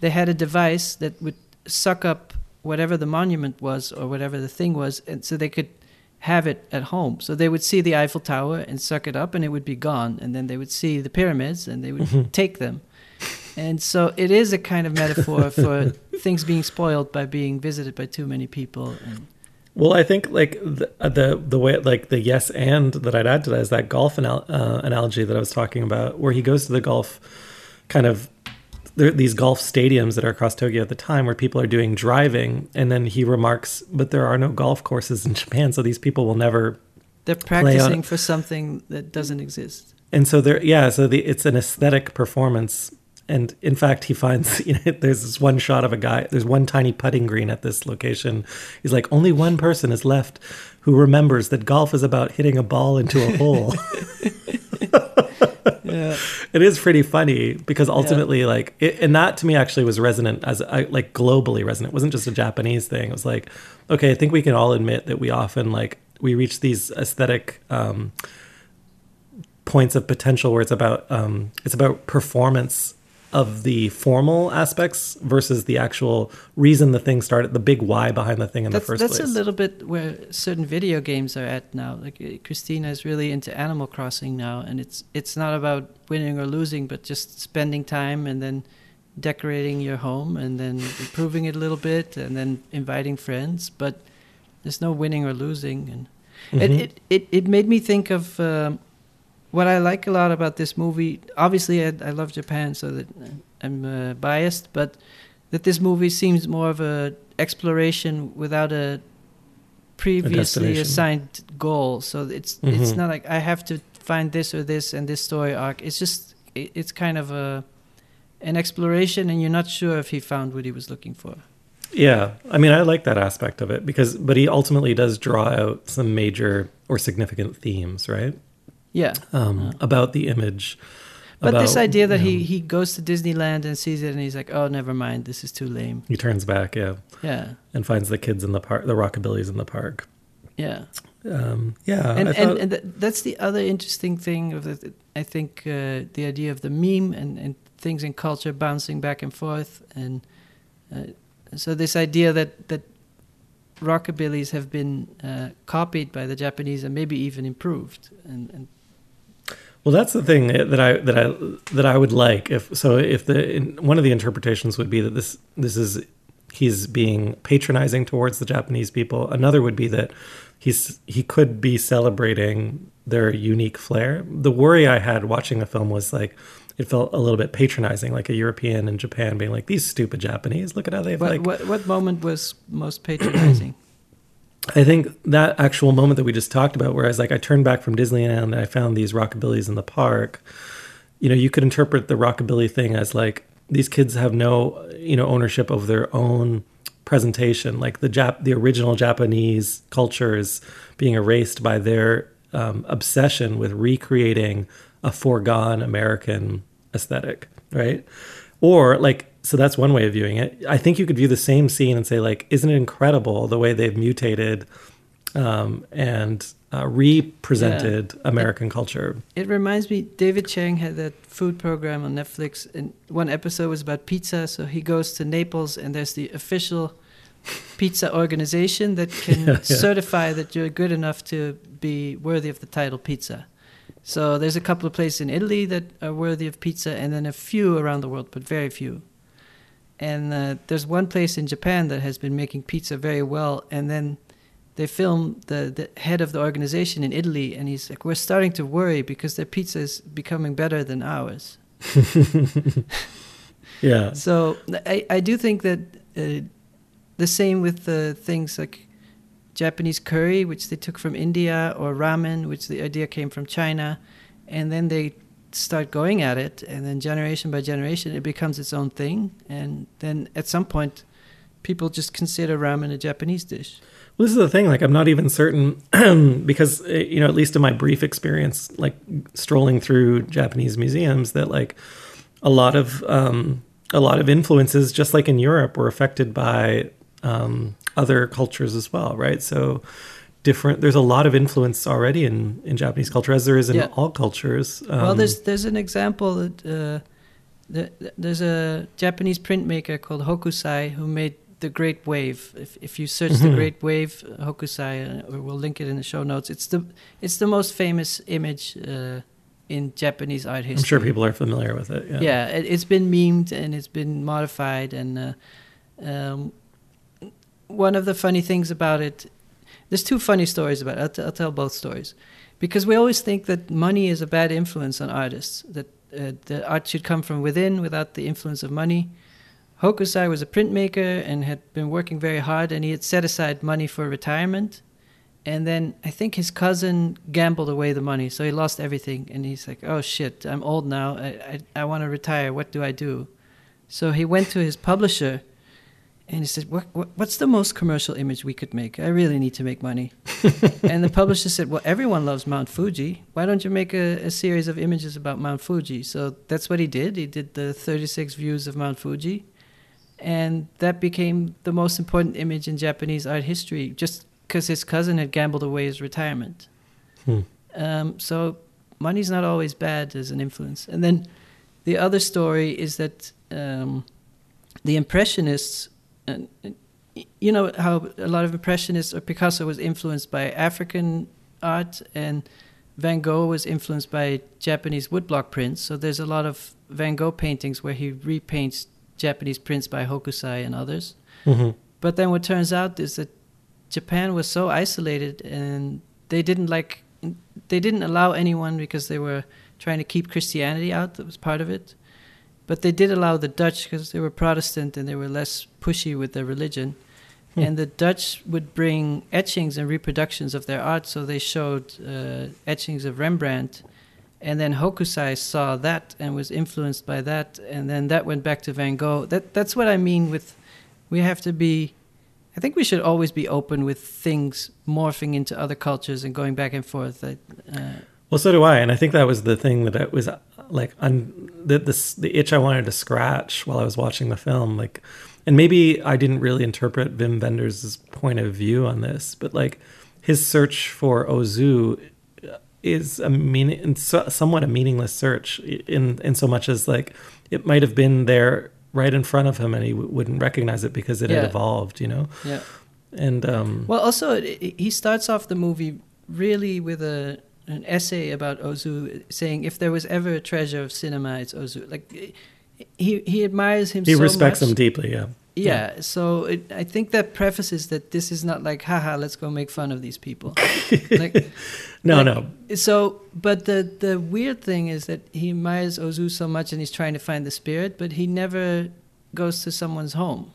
they had a device that would suck up whatever the monument was or whatever the thing was, and so they could have it at home. So they would see the Eiffel Tower and suck it up, and it would be gone. And then they would see the pyramids, and they would Mhm. take them. And so it is a kind of metaphor for things being spoiled by being visited by too many people. And Well, I think like the the, the way like the yes and that I'd add to that is that golf anal- uh, analogy that I was talking about, where he goes to the golf kind of these golf stadiums that are across Tokyo at the time where people are doing driving, and then he remarks, "But there are no golf courses in Japan, so these people will never." they're practicing for something that doesn't exist. And so there, yeah, so the it's an aesthetic performance. And in fact, he finds you know, there's this one shot of a guy. There's one tiny putting green at this location. He's like, only one person is left who remembers that golf is about hitting a ball into a hole. Yeah. it is pretty funny because ultimately, like, it, and that to me actually was resonant as I, like globally resonant. It wasn't just a Japanese thing. It was like, okay, I think we can all admit that we often like we reach these aesthetic um, points of potential where it's about um, it's about performance of the formal aspects versus the actual reason the thing started, the big why behind the thing in That's, the first that's place. That's a little bit where certain video games are at now. Like uh, Christina is really into Animal Crossing now, and it's it's not about winning or losing, but just spending time and then decorating your home and then improving it a little bit and then inviting friends. But there's no winning or losing, and it, Mhm. it, it it made me think of um, what I like a lot about this movie. Obviously, I, I love Japan, so that I'm uh, biased, but that this movie seems more of a exploration without a previously destination. assigned goal. So it's it's Mhm. not like I have to find this or this and this story arc. It's just it, it's kind of a an exploration, and you're not sure if he found what he was looking for. Yeah, I mean, I like that aspect of it because, but he ultimately does draw out some major or significant themes, right? Yeah. Um, Yeah. About the image. But this idea that you he, know, he goes to Disneyland and sees it and he's like, oh, never mind, this is too lame. he turns back, yeah, Yeah, and finds the kids in the park, the rockabillys in the park. yeah. Um, yeah, and I and, and th- that's the other interesting thing of the, I think uh, the idea of the meme and, and things in culture bouncing back and forth, and uh, so this idea that that rockabillys have been uh, copied by the Japanese and maybe even improved, and, and well, that's the thing that I that I that I would like if so if the one of the interpretations would be that this this is he's being patronizing towards the Japanese people. Another would be that he's he could be celebrating their unique flair. The worry I had watching the film was like it felt a little bit patronizing, like a European in Japan being like, "These stupid Japanese, look at how they've what, like." What, what moment was most patronizing? I think that actual moment that we just talked about, where I was like, I turned back from Disneyland and I found these rockabillys in the park. You know, you could interpret the rockabilly thing as like these kids have no, you know, ownership of their own presentation. Like the Jap, the original Japanese culture is being erased by their um, obsession with recreating a foregone American aesthetic, right? Or like, so that's one way of viewing it. I think you could view the same scene and say, like, isn't it incredible the way they've mutated um, and uh, represented yeah. American it, culture? It reminds me, David Chang had that food program on Netflix, and one episode was about pizza. So he goes to Naples, and there's the official pizza organization that can yeah, yeah. certify that you're good enough to be worthy of the title pizza. So there's a couple of places in Italy that are worthy of pizza, and then a few around the world, but very few. And uh, there's one place in Japan that has been making pizza very well, and then they film the, the head of the organization in Italy, and he's like, "We're starting to worry because their pizza is becoming better than ours." yeah. So I I do think that uh, the same with the things like Japanese curry, which they took from India, or ramen, which the idea came from China, and then they start going at it, and then generation by generation, it becomes its own thing, and then at some point, people just consider ramen a Japanese dish. Well, this is the thing. Like, I'm not even certain because eh, you know, at least in my brief experience, like strolling through Japanese museums, that like a lot of um, a lot of influences, just like in Europe, were affected by um, other cultures as well, right? So different. There's a lot of influence already in in Japanese culture, as there is in yeah. all cultures. Um, well, there's there's an example that uh, the, there's a Japanese printmaker called Hokusai who made the Great Wave. If if you search mm-hmm. the Great Wave, Hokusai, uh, we'll link it in the show notes. It's the it's the most famous image. Uh, in Japanese art history. I'm sure people are familiar with it. Yeah, yeah it, has been memed and it's been modified, and uh, um, one of the funny things about it, there's two funny stories about it. I'll, t- I'll tell both stories. Because we always think that money is a bad influence on artists, that uh, art should come from within without the influence of money. Hokusai was a printmaker and had been working very hard, and he had set aside money for retirement. And then I think his cousin gambled away the money, so he lost everything. And he's like, "Oh shit, I'm old now. I I, I want to retire. What do I do?" So he went to his publisher and he said, what, what, What's the most commercial image we could make? I really need to make money. and the publisher said, Well, everyone loves Mount Fuji. Why don't you make a, a, series of images about Mount Fuji? So that's what he did. He did the 36 views of Mount Fuji. And that became the most important image in Japanese art history, just because his cousin had gambled away his retirement. Hmm. Um, so money's not always bad as an influence. And then the other story is that um, the Impressionists and, you know how a lot of impressionists or Picasso was influenced by African art and Van Gogh was influenced by Japanese woodblock prints. So there's a lot of Van Gogh paintings where he repaints Japanese prints by Hokusai and others. Mm-hmm. But then what turns out is that Japan was so isolated and they didn't like they didn't allow anyone because they were trying to keep Christianity out. That was part of it. But they did allow the Dutch because they were Protestant and they were less pushy with their religion. Hmm. And the Dutch would bring etchings and reproductions of their art. So they showed uh, etchings of Rembrandt. And then Hokusai saw that and was influenced by that. And then that went back to Van Gogh. That, that's what I mean with we have to be. I think we should always be open with things morphing into other cultures and going back and forth. uh, well, so do I, and I think that was the thing that was like un, the, the the itch I wanted to scratch while I was watching the film. Like, and maybe I didn't really interpret Wim Wenders' point of view on this, but like his search for Ozu is a mean, in so, somewhat a meaningless search in in so much as like it might have been there right in front of him and he w- wouldn't recognize it because it Yeah. had evolved, you know. Yeah. And um, Well, also it- he starts off the movie really with a an essay about Ozu, saying if there was ever a treasure of cinema, it's Ozu. Like he he admires him. he so respects much. him deeply. Yeah. Yeah, so it, I think that prefaces that this is not like, haha, let's go make fun of these people. like, No, like, no. So, but the the weird thing is that he admires Ozu so much, and he's trying to find the spirit, but he never goes to someone's home.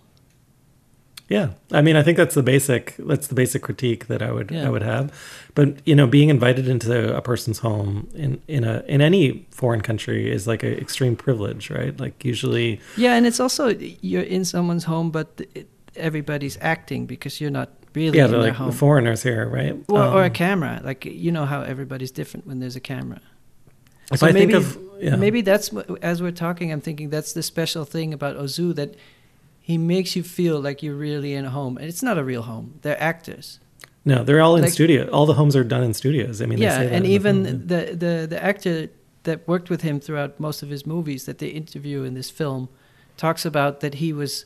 Yeah, I mean, I think that's the basic that's the basic critique that I would Yeah. I would have. But you know, being invited into a person's home in in a in any foreign country is like an extreme privilege, right? Like usually, Yeah, and it's also you're in someone's home, but it, everybody's acting because you're not really yeah, in their like home. the foreigners here, right? or, or a Um, camera, like you know how everybody's different when there's a camera. so I maybe- think of yeah, Maybe that's as we're talking, I'm thinking that's the special thing about Ozu that he makes you feel like you're really in a home, and it's not a real home. They're actors. no, they're all in like- studio. All the homes are done in studios. I mean, they yeah, say and in the even film, the, the the actor that worked with him throughout most of his movies that they interview in this film talks about that he was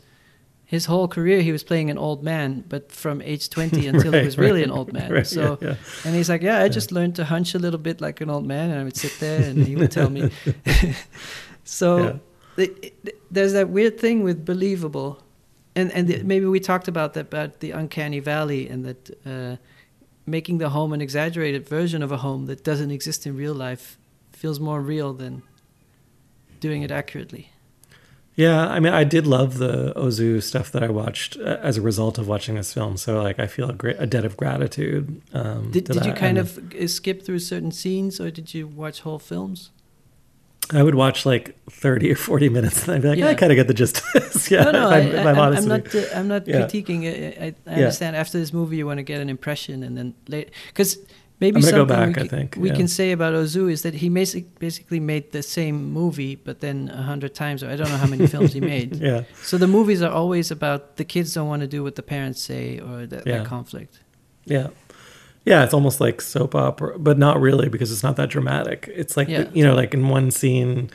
his whole career he was playing an old man, but from age 20 until he was really right, an old man. right, so yeah, yeah. and he's like, yeah, I just learned to hunch a little bit like an old man, and I would sit there and he would tell me. so. It, it- there's that weird thing with believable, and and the, maybe we talked about that about the uncanny valley and that uh, making the home an exaggerated version of a home that doesn't exist in real life feels more real than doing it accurately. Yeah, I mean, I did love the Ozu stuff that I watched uh, as a result of watching this film. So, like, I feel a great a debt of gratitude. Um, Did, did you kind And of uh, skip through certain scenes, or did you watch whole films? I would watch like thirty or forty minutes, and I'd be like, Yeah. I kind of get the gist of this. yeah, no, no, if I, I'm, if I'm I'm not. Uh, I'm not Yeah. critiquing. it. I, I Yeah. understand. After this movie, you want to get an impression, and then later, because maybe I'm go something back, we, think, we can say about Ozu is that he basic, basically made the same movie, but then a hundred times, or I don't know how many films he made. Yeah, So the movies are always about the kids don't want to do what the parents say, or that, Yeah. that conflict. yeah, yeah. It's almost like soap opera, but not really because it's not that dramatic. It's like Yeah. you know, like in one scene.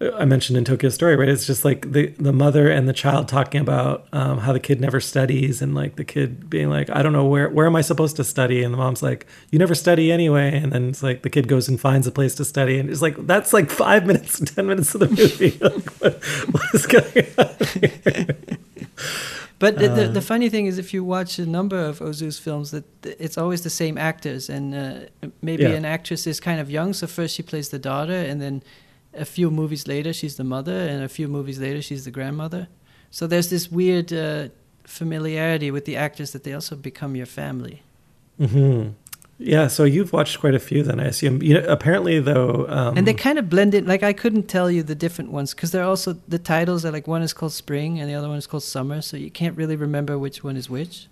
uh, I mentioned in Tokyo Story, right? It's just like the the mother and the child talking about um, how the kid never studies, and like the kid being like, "I don't know where where am I supposed to study?" And the mom's like, "You never study anyway." And then it's like the kid goes and finds a place to study, and it's like that's like five minutes, ten minutes of the movie. like, what, what is going on? But the, the, Uh, the funny thing is, if you watch a number of Ozu's films, that it's always the same actors, and uh, maybe Yeah. an actress is kind of young. So first she plays the daughter, and then a few movies later she's the mother, and a few movies later she's the grandmother. So there's this weird uh, familiarity with the actors that they also become your family. hmm Yeah, so you've watched quite a few, then I assume. You know, apparently though, um, and they kind of blend in. Like I couldn't tell you the different ones because they're also the titles are like one is called spring and the other one is called summer, so you can't really remember which one is which.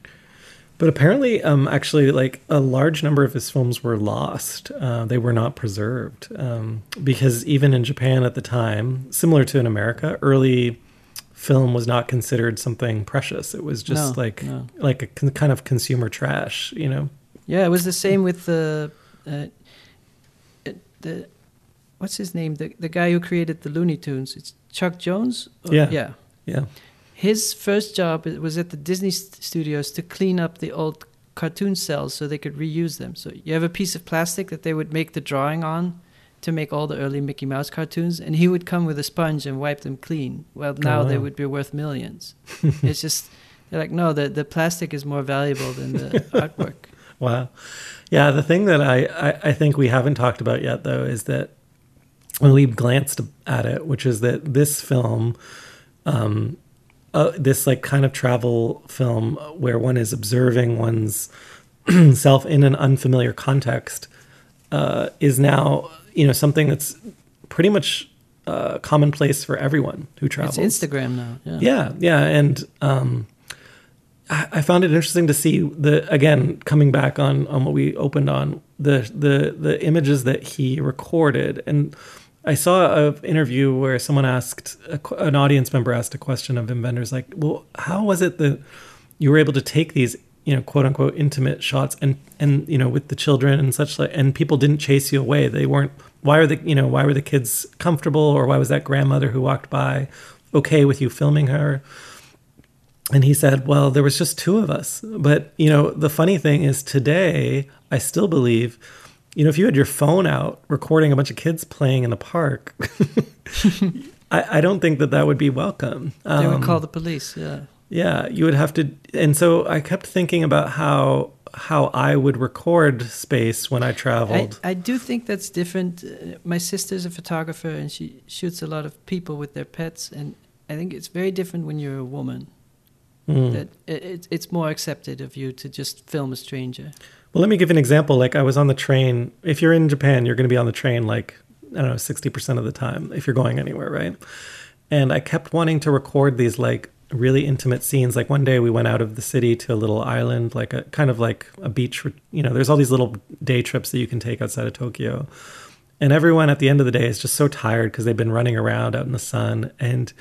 But apparently, um, actually, like a large number of his films were lost. Uh, they were not preserved um, because even in Japan at the time, similar to in America, early film was not considered something precious. It was just No, like no. like a con- kind of consumer trash, you know. Yeah, it was the same with the uh, uh, the what's his name? The the guy who created the Looney Tunes. It's Chuck Jones. Or- Yeah. yeah. Yeah, His first job was at the Disney st- Studios to clean up the old cartoon cells so they could reuse them. So you have a piece of plastic that they would make the drawing on to make all the early Mickey Mouse cartoons, and he would come with a sponge and wipe them clean. Well, now they wow. would be worth millions. it's just they're like, no, the the plastic is more valuable than the artwork. Wow. Yeah, the thing that I, I, I think we haven't talked about yet, though, is that when we glanced at it, which is that this film, um, uh, this like kind of travel film where one is observing one's self in an unfamiliar context, uh, is now you know something that's pretty much uh, commonplace for everyone who travels. It's Instagram now. Yeah. Yeah, yeah, and um, I, found it interesting to see the again coming back on on what we opened on the the the images that he recorded, and I saw an interview where someone asked an audience member asked a question of Wim Wenders like, well, how was it that you were able to take these you know quote unquote intimate shots and and you know with the children and such like and people didn't chase you away? They weren't why are the you know why were the kids comfortable? Or why was that grandmother who walked by okay with you filming her and he said well there was just two of us. But you know the funny thing is today i still believe you know if you had your phone out recording a bunch of kids playing in the park I, I, don't think that that would be welcome. They would call um, the police yeah. yeah you would have to and so i kept thinking about how how i would record space when i traveled. I, I do think that's different. Uh, my sister's a photographer and she shoots a lot of people with their pets and i think it's very different when you're a woman mm. that it, it's more accepted of you to just film a stranger well let me give an example like i was on the train if you're in japan you're going to be on the train like i don't know 60% of the time if you're going anywhere right and i kept wanting to record these like really intimate scenes. Like one day we went out of the city to a little island, like a kind of like a beach. You know, there's all these little day trips that you can take outside of Tokyo. And everyone at the end of the day is just so tired because they've been running around out in the sun. And,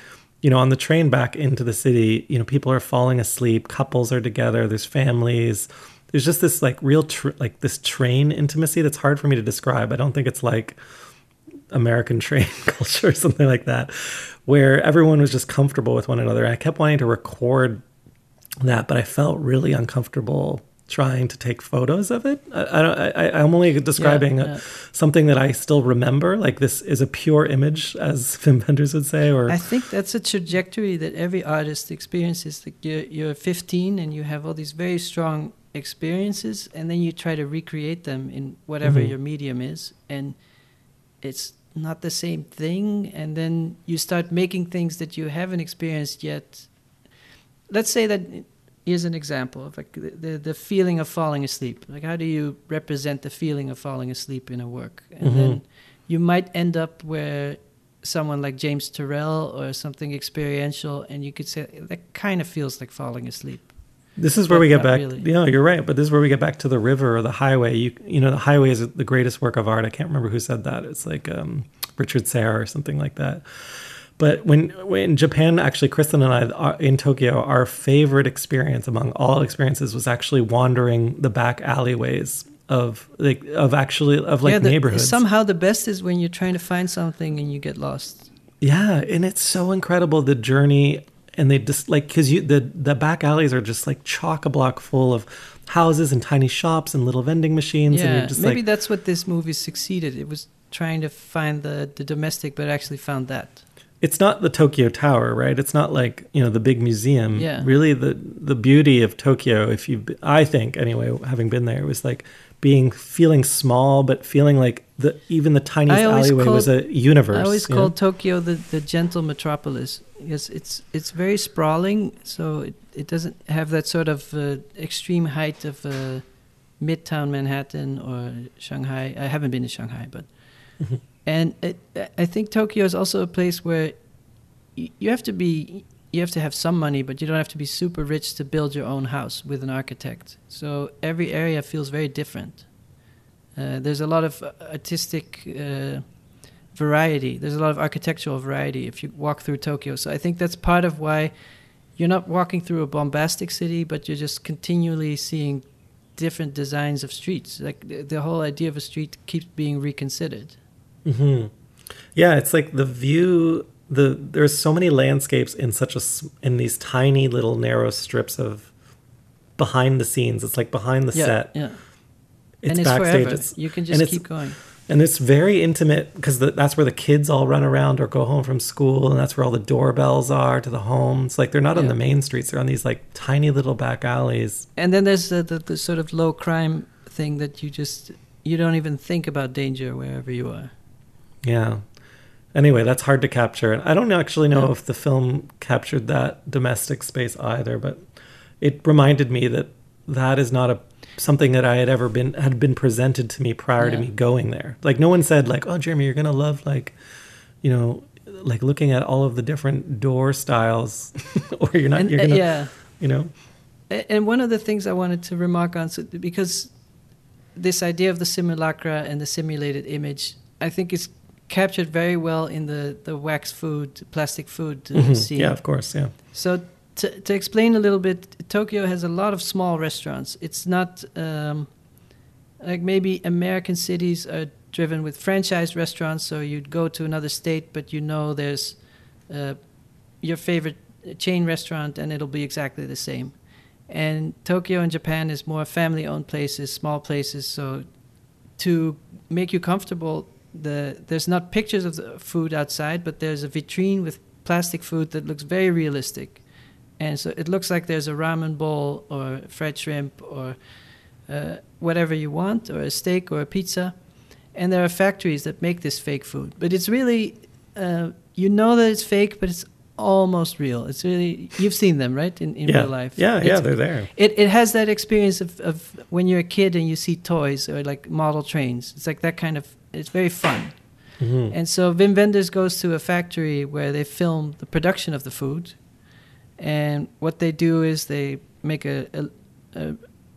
you know, on the train back into the city, you know, people are falling asleep, couples are together, there's families. There's just this like real, tr- like this train intimacy that's hard for me to describe. I don't think it's like American train culture or something like that where everyone was just comfortable with one another. I kept wanting to record that, but I felt really uncomfortable trying to take photos of it. I, I, am only describing yeah, yeah. A, something that I still remember. Like this is a pure image, as Wim Wenders would say. Or I think that's a trajectory that every artist experiences. Like you're, you're 15 and you have all these very strong experiences, and then you try to recreate them in whatever mm-hmm. your medium is, and it's not the same thing and then you start making things that you haven't experienced yet let's say that here's an example of like the, the, the feeling of falling asleep like how do you represent the feeling of falling asleep in a work and mm-hmm. then you might end up where someone like James Turrell or something experiential and you could say that kind of feels like falling asleep this is where we get back. Really. You know, you're right, but this is where we get back to the river or the highway. You, you know, the highway is the greatest work of art. I can't remember who said that. It's like um, Richard Serra or something like that. But when, when Japan, actually, Kristen and I uh, in Tokyo, our favorite experience among all experiences was actually wandering the back alleyways of like of actually of like yeah, the, neighborhoods. Somehow, the best is when you're trying to find something and you get lost. Yeah, and it's so incredible the journey and they just like because you the the back alleys are just like chock a block full of houses and tiny shops and little vending machines. Yeah, and you're just maybe like, that's what this movie succeeded. It was trying to find the the domestic, but actually found that. It's not the Tokyo Tower, right? It's not like you know the big museum. Yeah. Really, the the beauty of Tokyo, if you, I think anyway, having been there, was like being feeling small, but feeling like the even the tiniest alleyway called, was a universe. I always called Tokyo the, the gentle metropolis because it's it's very sprawling, so it, it doesn't have that sort of uh, extreme height of uh, Midtown Manhattan or Shanghai. I haven't been to Shanghai, but mm-hmm. And it, I think Tokyo is also a place where you have to be you have to have some money, but you don't have to be super rich to build your own house with an architect. So every area feels very different. Uh, there's a lot of artistic uh, variety. There's a lot of architectural variety if you walk through Tokyo. So I think that's part of why you're not walking through a bombastic city, but you're just continually seeing different designs of streets. Like the, the whole idea of a street keeps being reconsidered. Mm-hmm. Yeah, it's like the view the there's so many landscapes in such a in these tiny little narrow strips of behind the scenes. It's like behind the yeah, set. Yeah. It's, and it's backstage. It's, you can just keep going. And it's very intimate because that's where the kids all run around or go home from school, and that's where all the doorbells are to the homes. Like they're not yeah. on the main streets; they're on these like tiny little back alleys. And then there's the, the, the sort of low crime thing that you just you don't even think about danger wherever you are. Yeah, anyway, that's hard to capture. And I don't actually know yeah. if the film captured that domestic space either, but it reminded me that that is not a something that I had ever been had been presented to me prior yeah. to me going there. Like no one said like, "Oh, Jeremy, you're gonna love like, you know, like looking at all of the different door styles, or you're not. And, you're uh, yeah, you know." And one of the things I wanted to remark on, so, because this idea of the simulacra and the simulated image, I think is captured very well in the, the wax food, plastic food uh, mm-hmm. scene. Yeah, of course, yeah. So to, to explain a little bit, Tokyo has a lot of small restaurants. It's not um, like maybe American cities are driven with franchise restaurants, so you'd go to another state, but you know there's uh, your favorite chain restaurant, and it'll be exactly the same. And Tokyo in Japan is more family-owned places, small places. So to make you comfortable, the there's not pictures of the food outside, but there's a vitrine with plastic food that looks very realistic. And so it looks like there's a ramen bowl or fried shrimp or uh, whatever you want, or a steak or a pizza. And there are factories that make this fake food. But it's really, uh, you know that it's fake, but it's almost real. It's really, you've seen them, right? In, in yeah. real life. Yeah, It's- yeah, they're there. It, it has that experience of, of when you're a kid and you see toys or like model trains. It's like that kind of, it's very fun. Mhm. And so Wim Wenders goes to a factory where they film the production of the food. And what they do is they make a, a, a,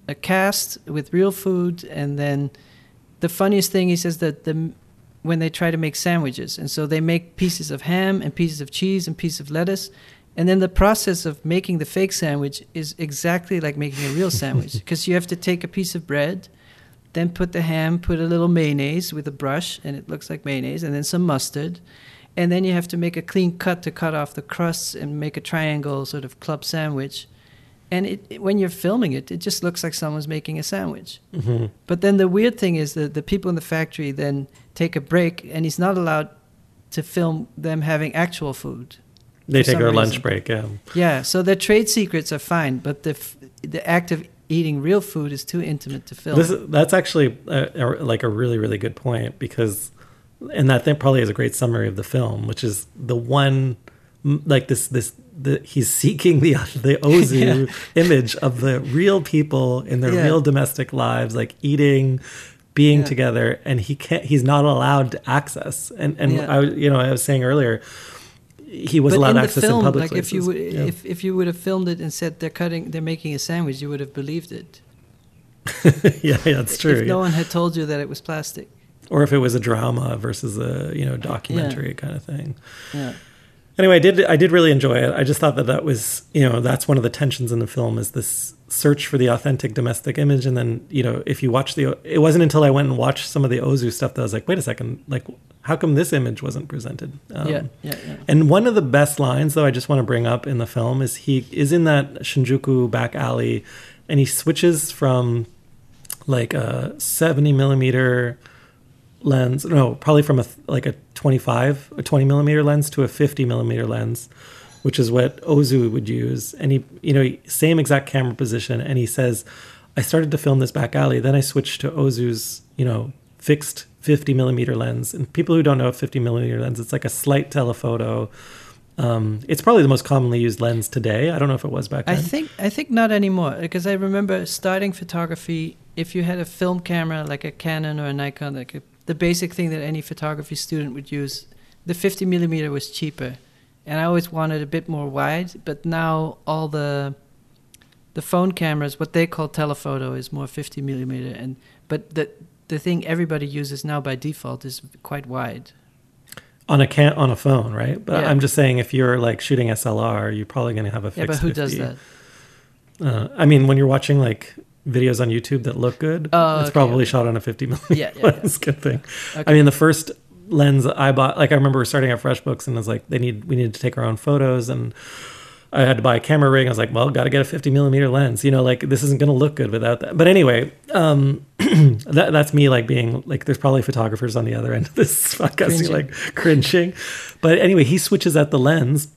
a cast with real food. And then the funniest thing, he says that the, when they try to make sandwiches. And so they make pieces of ham and pieces of cheese and pieces of lettuce. And then the process of making the fake sandwich is exactly like making a real sandwich because you have to take a piece of bread, then put the ham, put a little mayonnaise with a brush, and it looks like mayonnaise, and then some mustard. And then you have to make a clean cut to cut off the crusts and make a triangle sort of club sandwich. And it, it- when you're filming it, it just looks like someone's making a sandwich. Mhm. But then the weird thing is that the people in the factory then take a break, and he's not allowed to film them having actual food. They take our lunch break. Yeah. Yeah, so their trade secrets are fine, but the f- the act of eating real food is too intimate to film. This that's actually a, a, like a really really good point because, and that thing probably is a great summary of the film, which is the one like this this the he's seeking the the Ozu image of the real people in their Yeah. real domestic lives, like eating. Being Yeah. together, and he can't. He's not allowed to access. And and Yeah. I, you know, I was saying earlier, he was but allowed access film, in public like places. if you would, Yeah. if if you would have filmed it and said they're cutting, they're making a sandwich, you would have believed it. yeah, yeah, that's true. If yeah. no one had told you that it was plastic. or if it was a drama versus a you know documentary kind of thing. Yeah. Anyway, I did I did really enjoy it. I just thought that that was you know that's one of the tensions in the film is this search for the authentic domestic image, and then you know if you watch the it wasn't until I went and watched some of the Ozu stuff that I was like, wait a second, like how come this image wasn't presented? Um, yeah, yeah, yeah. And one of the best lines, though, I just want to bring up in the film is he is in that Shinjuku back alley, and he switches from like a seventy millimeter lens, no, probably from a like a twenty five, a twenty millimeter lens to a fifty millimeter lens, which is what Ozu would use. And he, you know, same exact camera position, and he says, "I started to film this back alley, then I switched to Ozu's, you know, fixed." 50 millimeter lens and people who don't know a 50 millimeter lens it's like a slight telephoto um, it's probably the most commonly used lens today i don't know if it was back then. I think I think not anymore because I remember starting photography. If you had a film camera like a Canon or a Nikon, like a, the basic thing that any photography student would use, the 50 millimeter was cheaper, and I always wanted a bit more wide. But now all the the phone cameras, what they call telephoto, is more 50 millimeter, and but the the thing everybody uses now by default is quite wide. on a can on a phone right but Yeah. i'm just saying if you're like shooting slr you're probably going to have a fixed Yeah, but who 50. does that? uh, i mean when you're watching like videos on youtube that look good Oh, it's okay, probably okay. shot on a 50 millimeter Yeah, yeah, lens good thing Okay. i mean the first lens i bought like i remember starting at freshbooks and it was like they need we needed to take our own photos and I had to buy a camera rig. I was like, well, got to get a 50 millimeter lens. You know, like this isn't going to look good without that. But anyway, um, that, that's me like being like, there's probably photographers on the other end of this podcast Cringing. like cringing. But anyway, he switches out the lens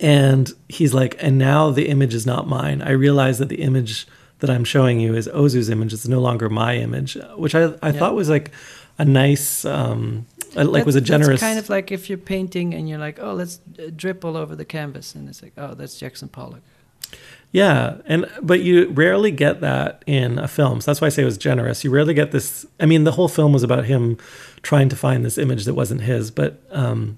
and he's like, and now the image is not mine. I realize that the image that I'm showing you is Ozu's image. It's no longer my image, which I, I Yeah. thought was like a nice, um, like That- was a generous. Kind of like if you're painting and you're like, oh, let's uh, drip all over the canvas, and it's like, oh, that's Jackson Pollock. Yeah, and but you rarely get that in a film. So that's why I say it was generous. You rarely get this. I mean, the whole film was about him trying to find this image that wasn't his. But um,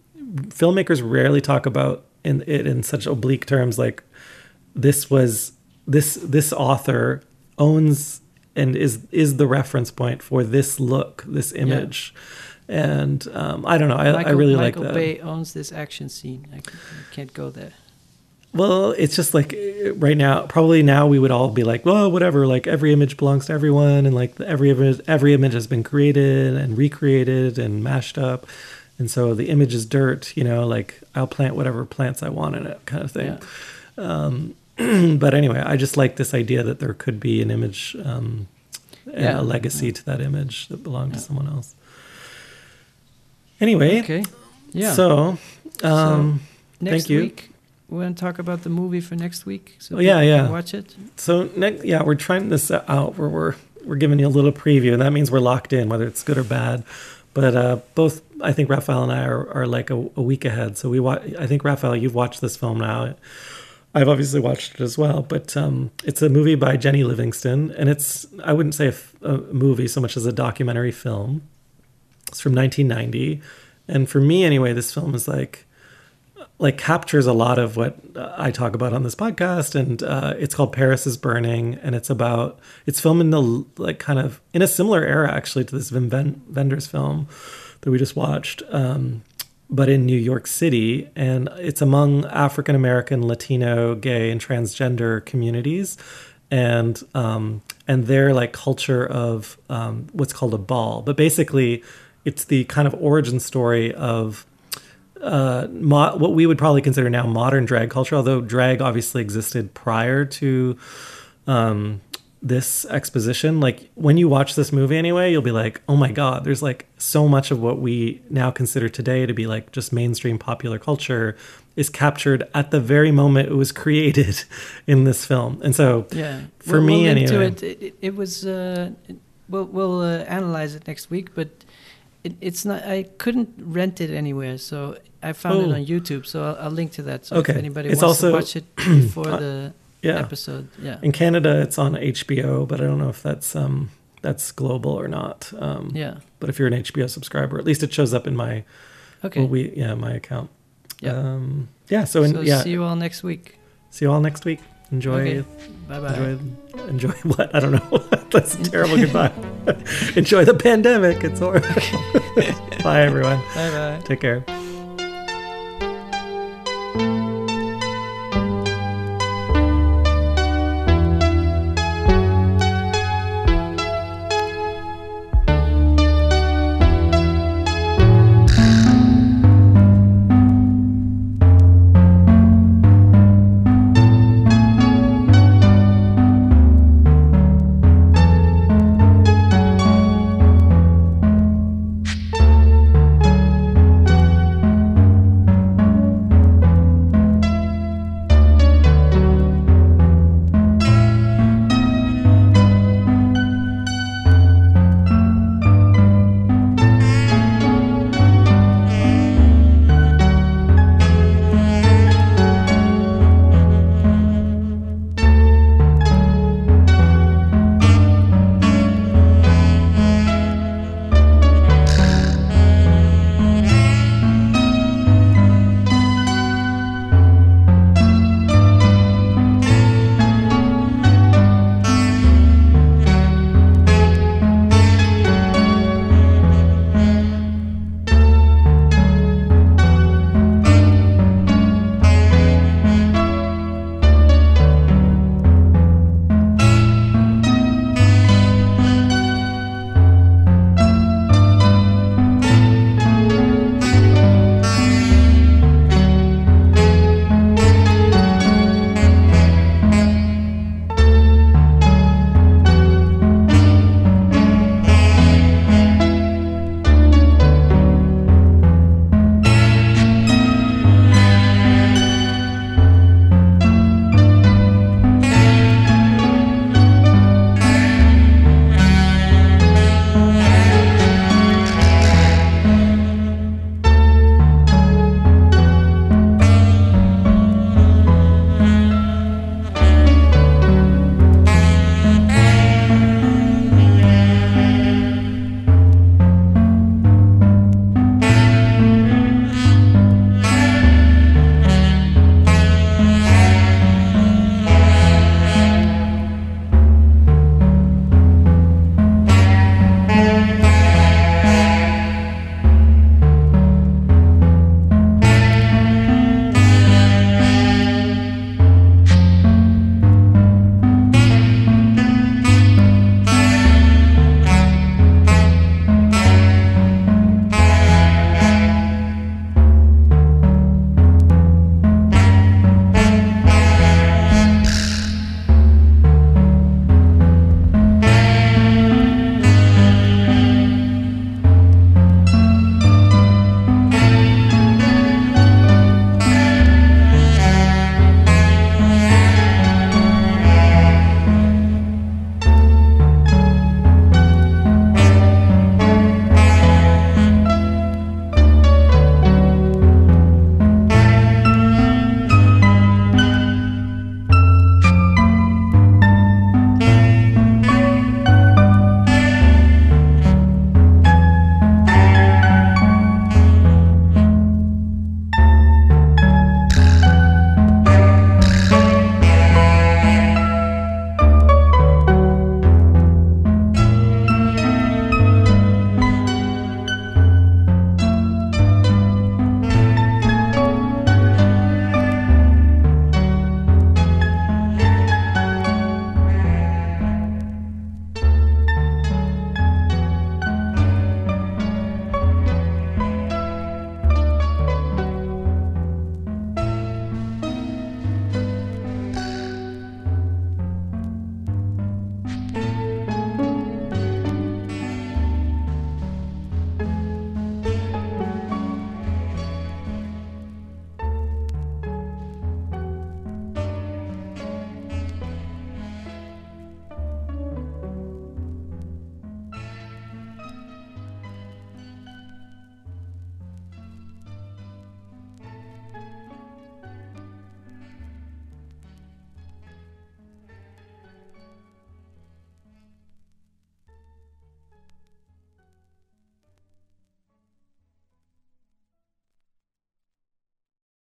filmmakers rarely talk about in it in such oblique terms like this was this this author owns and is is the reference point for this look, this image. And um, I don't know. I, Michael, I really Michael like that. Michael Bay owns this action scene. I can't go there. Well, it's just like uh, right now, probably now we would all be like, well, whatever. Like every image belongs to everyone, and like every image, every image has been created and recreated and mashed up, and so the image is dirt. You know, like I'll plant whatever plants I want in it, kind of thing. Yeah. Um, but anyway, I just like this idea that there could be an image um, and Yeah. a legacy to that image that belonged to someone else. Anyway, Okay. Yeah. so um, next thank you. week we're gonna talk about the movie for next week. So Oh, yeah, yeah. Watch it. So next, yeah, we're trying this out where we're we're giving you a little preview, and that means we're locked in, whether it's good or bad. But uh, both, I think Raphael and I are, are like a, a week ahead. So we watch. I think Raphael, you've watched this film now. I've obviously watched it as well. But um, it's a movie by Jennie Livingston, and it's I wouldn't say a, f- a movie so much as a documentary film. It's from 1990, and for me anyway, this film is like like captures a lot of what uh, I talk about on this podcast, and uh, it's called Paris is Burning, and it's about it's filmed in the like kind of in a similar era actually to this Wim film that we just watched, um, but in New York City, and it's among African American, Latino, gay, and transgender communities, and um, and their like culture of um, what's called a ball, but basically it's the kind of origin story of uh, mo- what we would probably consider now modern drag culture, although drag obviously existed prior to um, this exposition. Like when you watch this movie anyway, you'll be like, oh my God, there's like so much of what we now consider today to be like just mainstream popular culture is captured at the very moment it was created in this film. And so Yeah. For We'll- me we'll anyway. it. It, it, it was. Uh, we'll we'll uh, analyze it next week, but it, it's not. I couldn't rent it anywhere, so I found Oh. it on YouTube. So I'll, I'll link to that. So Okay. if anybody It's wants also- to watch it before Uh, the yeah. episode, yeah, In Canada, it's on HBO, but I don't know if that's um, that's global or not. Um, yeah. But if you're an HBO subscriber, at least it shows up in my Okay. well, we yeah my account. Yeah. Um, yeah. So, in, so yeah. see you all next week. See you all next week. Enjoy. Okay. Bye bye. Enjoy. Enjoy what? I don't know. That's a terrible goodbye. enjoy the pandemic. It's horrible. Bye everyone. Bye bye. Take care.